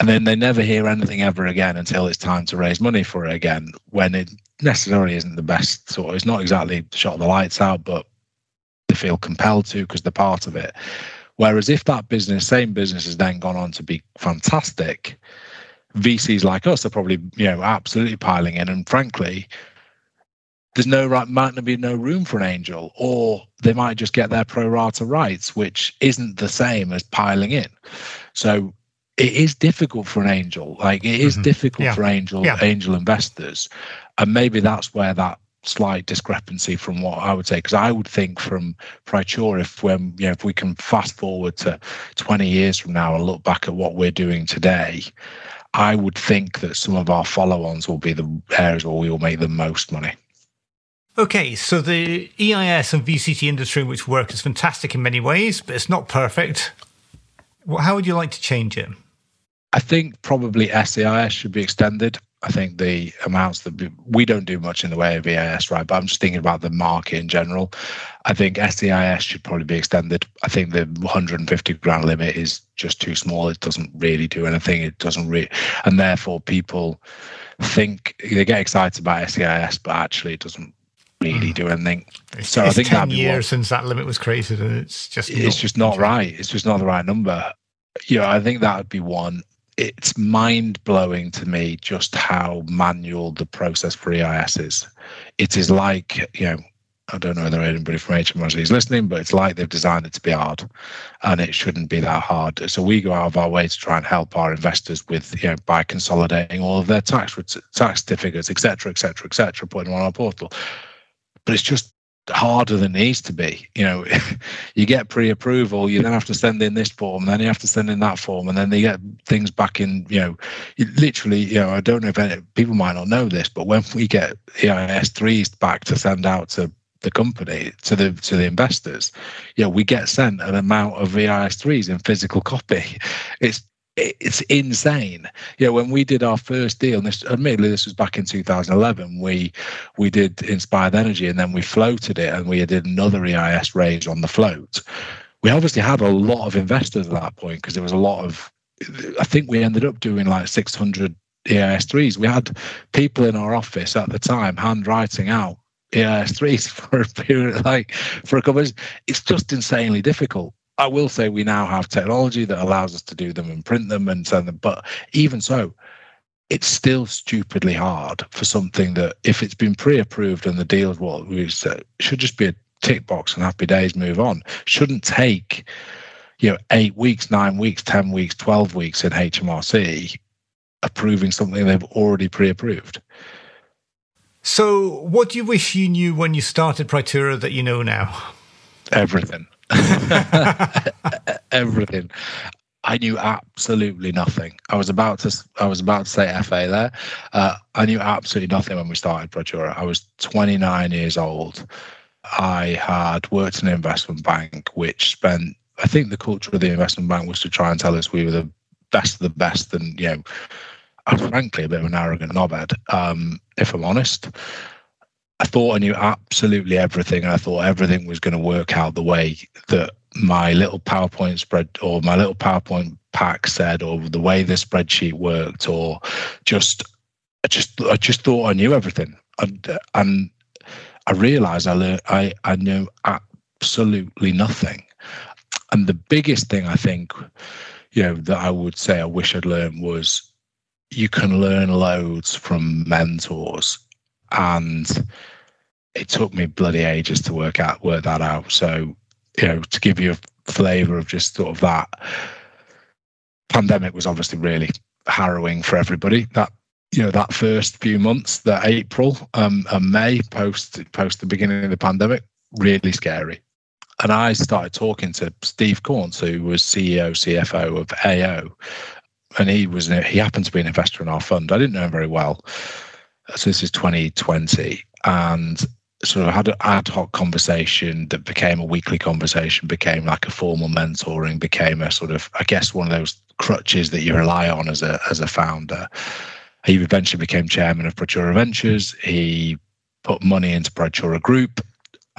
And then they never hear anything ever again until it's time to raise money for it again, when it necessarily isn't the best sort it's not exactly shot the lights out, but they feel compelled to because they're part of it. Whereas if that business, same business has then gone on to be fantastic, VCs like us are probably, you know, absolutely piling in. And frankly, there's no right might not be no room for an angel, or they might just get their pro rata rights, which isn't the same as piling in. So it is difficult for an angel. Like it is mm-hmm. difficult yeah. for angel yeah. angel investors, and maybe that's where that slight discrepancy from what I would say. Because I would think from Praetura, if when you know if we can fast forward to 20 years from now and look back at what we're doing today, I would think that some of our follow-ons will be the areas where we will make the most money. Okay, so the EIS and VCT industry in which work is fantastic in many ways, but it's not perfect. How would you like to change it? I think probably SEIS should be extended. I think the amounts that we don't do much in the way of EIS, right? But I'm just thinking about the market in general. I think SEIS should probably be extended. I think the 150 grand limit is just too small. It doesn't really do anything. It doesn't really, and therefore people think they get excited about SEIS, but actually it doesn't really mm. do anything. So it's I think ten years since that limit was created, and it's just it's just not right. It's just not the right number. Yeah, I think that would be one. It's mind blowing to me just how manual the process for EIS is. It is like you know. I don't know whether anybody from HMRC is listening, but it's like they've designed it to be hard, and it shouldn't be that hard. So we go out of our way to try and help our investors with, you know, by consolidating all of their tax tax certificates, etc., etc., etc., putting them on our portal but it's just harder than it needs to be. You know, you get pre-approval, you then have to send in this form, then you have to send in that form, and then they get things back in. You know, literally, you know, I don't know if any, people might not know this, but when we get EIS threes back to send out to the company to the to the investors, you know, we get sent an amount of EIS threes in physical copy. It's it's insane. You know, when we did our first deal, and this admittedly this was back in 2011, we we did Inspired Energy, and then we floated it, and we did another EIS raise on the float. We obviously had a lot of investors at that point because there was a lot of. I think we ended up doing like 600 EIS threes. We had people in our office at the time handwriting out EIS threes for a period, like for a couple of. It's just insanely difficult. I will say we now have technology that allows us to do them and print them and send them. But even so, it's still stupidly hard for something that if it's been pre-approved and the deal is what we said, should just be a tick box and happy days move on. Shouldn't take you know eight weeks, nine weeks, ten weeks, twelve weeks in HMRC approving something they've already pre-approved. So, what do you wish you knew when you started Praetura that you know now? Everything. Everything. I knew absolutely nothing. I was about to I was about to say FA there. Uh, I knew absolutely nothing when we started Praetura. I was 29 years old. I had worked in an investment bank, which spent. I think the culture of the investment bank was to try and tell us we were the best of the best, and you know, frankly a bit of an arrogant knobhead, um, if I'm honest. I thought I knew absolutely everything, I thought everything was going to work out the way that my little PowerPoint spread or my little PowerPoint pack said, or the way the spreadsheet worked, or just I just I just thought I knew everything, and, and I realized I learned I I knew absolutely nothing. And the biggest thing I think, you know, that I would say I wish I'd learned was you can learn loads from mentors and it took me bloody ages to work out work that out. So, you know, to give you a flavour of just sort of that pandemic was obviously really harrowing for everybody. That you know that first few months, that April um, and May post post the beginning of the pandemic, really scary. And I started talking to Steve Caunce, who was CEO, CFO of AO, and he was he happened to be an investor in our fund. I didn't know him very well, so this is 2020, and sort of had an ad hoc conversation that became a weekly conversation, became like a formal mentoring, became a sort of, I guess, one of those crutches that you rely on as a as a founder. He eventually became chairman of Praetura Ventures. He put money into Praetura Group.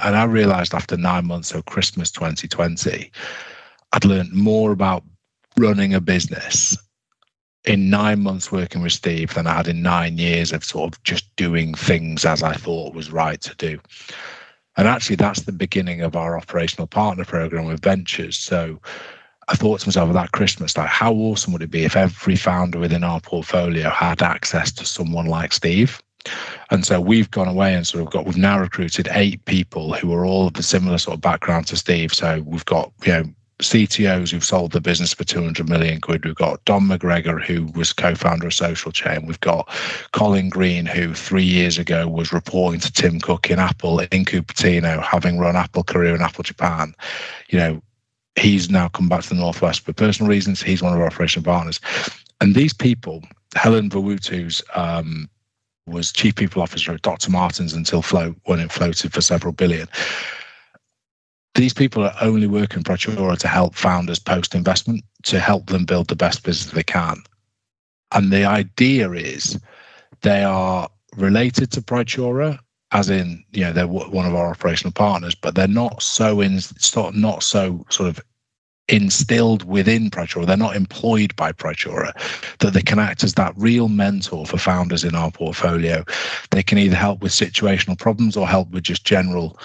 And I realized after nine months, so Christmas 2020, I'd learned more about running a business in nine months working with Steve than I had in nine years of sort of just doing things as I thought was right to do. And actually, that's the beginning of our operational partner program with Ventures. So I thought to myself that Christmas, like, how awesome would it be if every founder within our portfolio had access to someone like Steve? And so we've gone away and sort of got, we've now recruited eight people who are all of the similar sort of background to Steve. So we've got, you know, CTOs who've sold the business for 200 million quid. We've got Dom McGregor, who was co-founder of Social Chain. We've got Colin Green, who three years ago was reporting to Tim Cook in Apple in Cupertino, having run Apple Korea and Apple Japan. You know, he's now come back to the Northwest for personal reasons. He's one of our operational partners. And these people, Helen Verwoerd, um, was chief people officer at Dr. Martens until Float when it floated for several billion these people are only working Praetura to help founders post investment to help them build the best business they can. And the idea is they are related to Praetura, as in, you know, they're one of our operational partners, but they're not so in sort not so sort of instilled within Praetura. They're not employed by Praetura, that they can act as that real mentor for founders in our portfolio. They can either help with situational problems or help with just general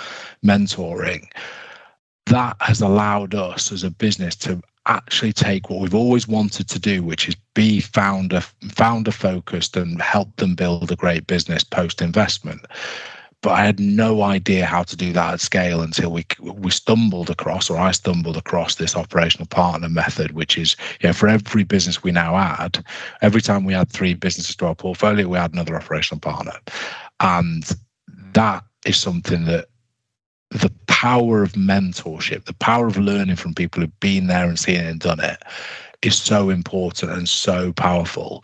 mentoring that has allowed us as a business to actually take what we've always wanted to do, which is be founder founder focused and help them build a great business post investment. But I had no idea how to do that at scale until we we stumbled across, or I stumbled across this operational partner method, which is you know, for every business we now add, every time we add three businesses to our portfolio, we add another operational partner, and that is something that the power of mentorship, the power of learning from people who've been there and seen it and done it is so important and so powerful.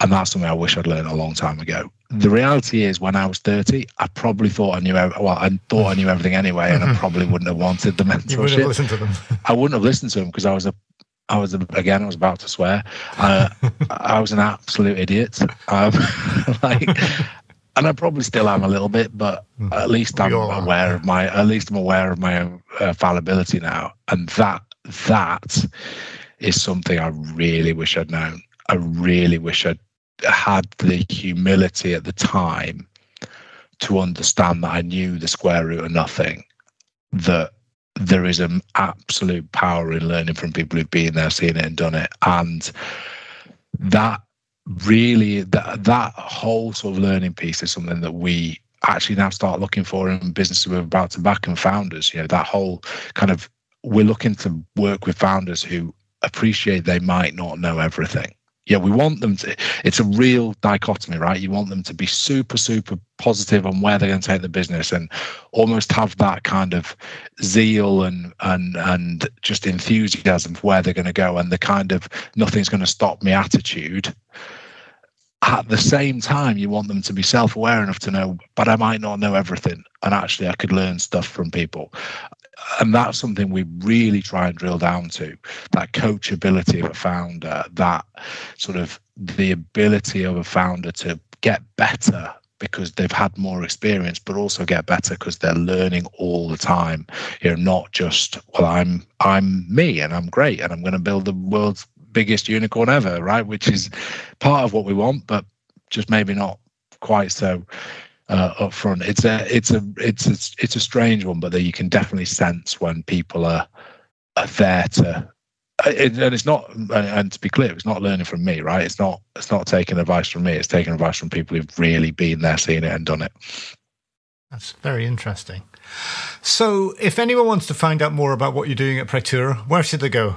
And that's something I wish I'd learned a long time ago. The reality is, when I was 30, I probably thought I knew, well, I thought I knew everything anyway, and I probably wouldn't have wanted the mentorship. You wouldn't have listened to them. I wouldn't have listened to them because I was a I was again. I was about to swear. Uh, I was an absolute idiot. Um, like and I probably still am a little bit, but hmm. at least I'm aware of my at least I'm aware of my own uh, fallibility now, and that that is something I really wish I'd known. I really wish I'd had the humility at the time to understand that I knew the square root of nothing. That there is an absolute power in learning from people who've been there, seen it, and done it, and that really that that whole sort of learning piece is something that we actually now start looking for in businesses we're about to back and founders. You know, that whole kind of we're looking to work with founders who appreciate they might not know everything yeah, we want them to. It's a real dichotomy, right? You want them to be super, super positive on where they're going to take the business, and almost have that kind of zeal and and and just enthusiasm for where they're going to go, and the kind of nothing's going to stop me attitude. At the same time, you want them to be self-aware enough to know, but I might not know everything, and actually, I could learn stuff from people and that's something we really try and drill down to that coachability of a founder that sort of the ability of a founder to get better because they've had more experience but also get better because they're learning all the time. You know not just well i'm i'm me and i'm great and i'm going to build the world's biggest unicorn ever right? Which is part of what we want but just maybe not quite so uh, up front. It's a it's a it's a, it's a strange one, but that you can definitely sense when people are are there to. It, and it's not, and to be clear, it's not learning from me, right? It's not, it's not taking advice from me. It's taking advice from people who've really been there, seen it, and done it. That's very interesting. So, if anyone wants to find out more about what you're doing at Praetura, where should they go?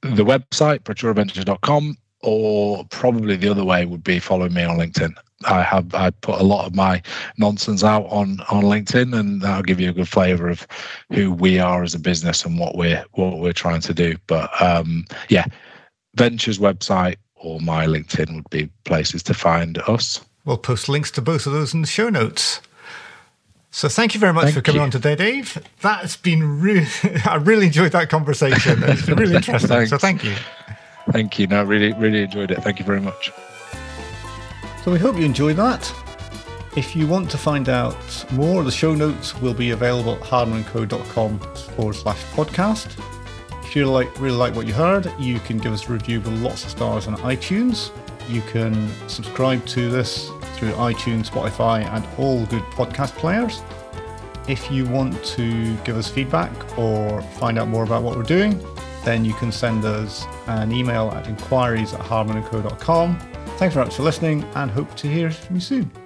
The website, praeturaventures.com, or probably the other way would be following me on LinkedIn. I have I put a lot of my nonsense out on on LinkedIn, and that'll give you a good flavour of who we are as a business and what we're what we're trying to do. But um, yeah, Ventures website or my LinkedIn would be places to find us. We'll post links to both of those in the show notes. So thank you very much Thank for coming you. on today, Dave. That's been really, I really enjoyed that conversation. It's been really interesting. So thank you. Thank you. No, really, really enjoyed it. Thank you very much. So we hope you enjoyed that. If you want to find out more, the show notes will be available at hardmanco.com forward slash podcast. If you like really like what you heard, you can give us a review with lots of stars on iTunes. You can subscribe to this through iTunes, Spotify, and all good podcast players. If you want to give us feedback or find out more about what we're doing, then you can send us an email at inquiries at hardmanandco.com. Thanks very much for listening and hope to hear from you soon.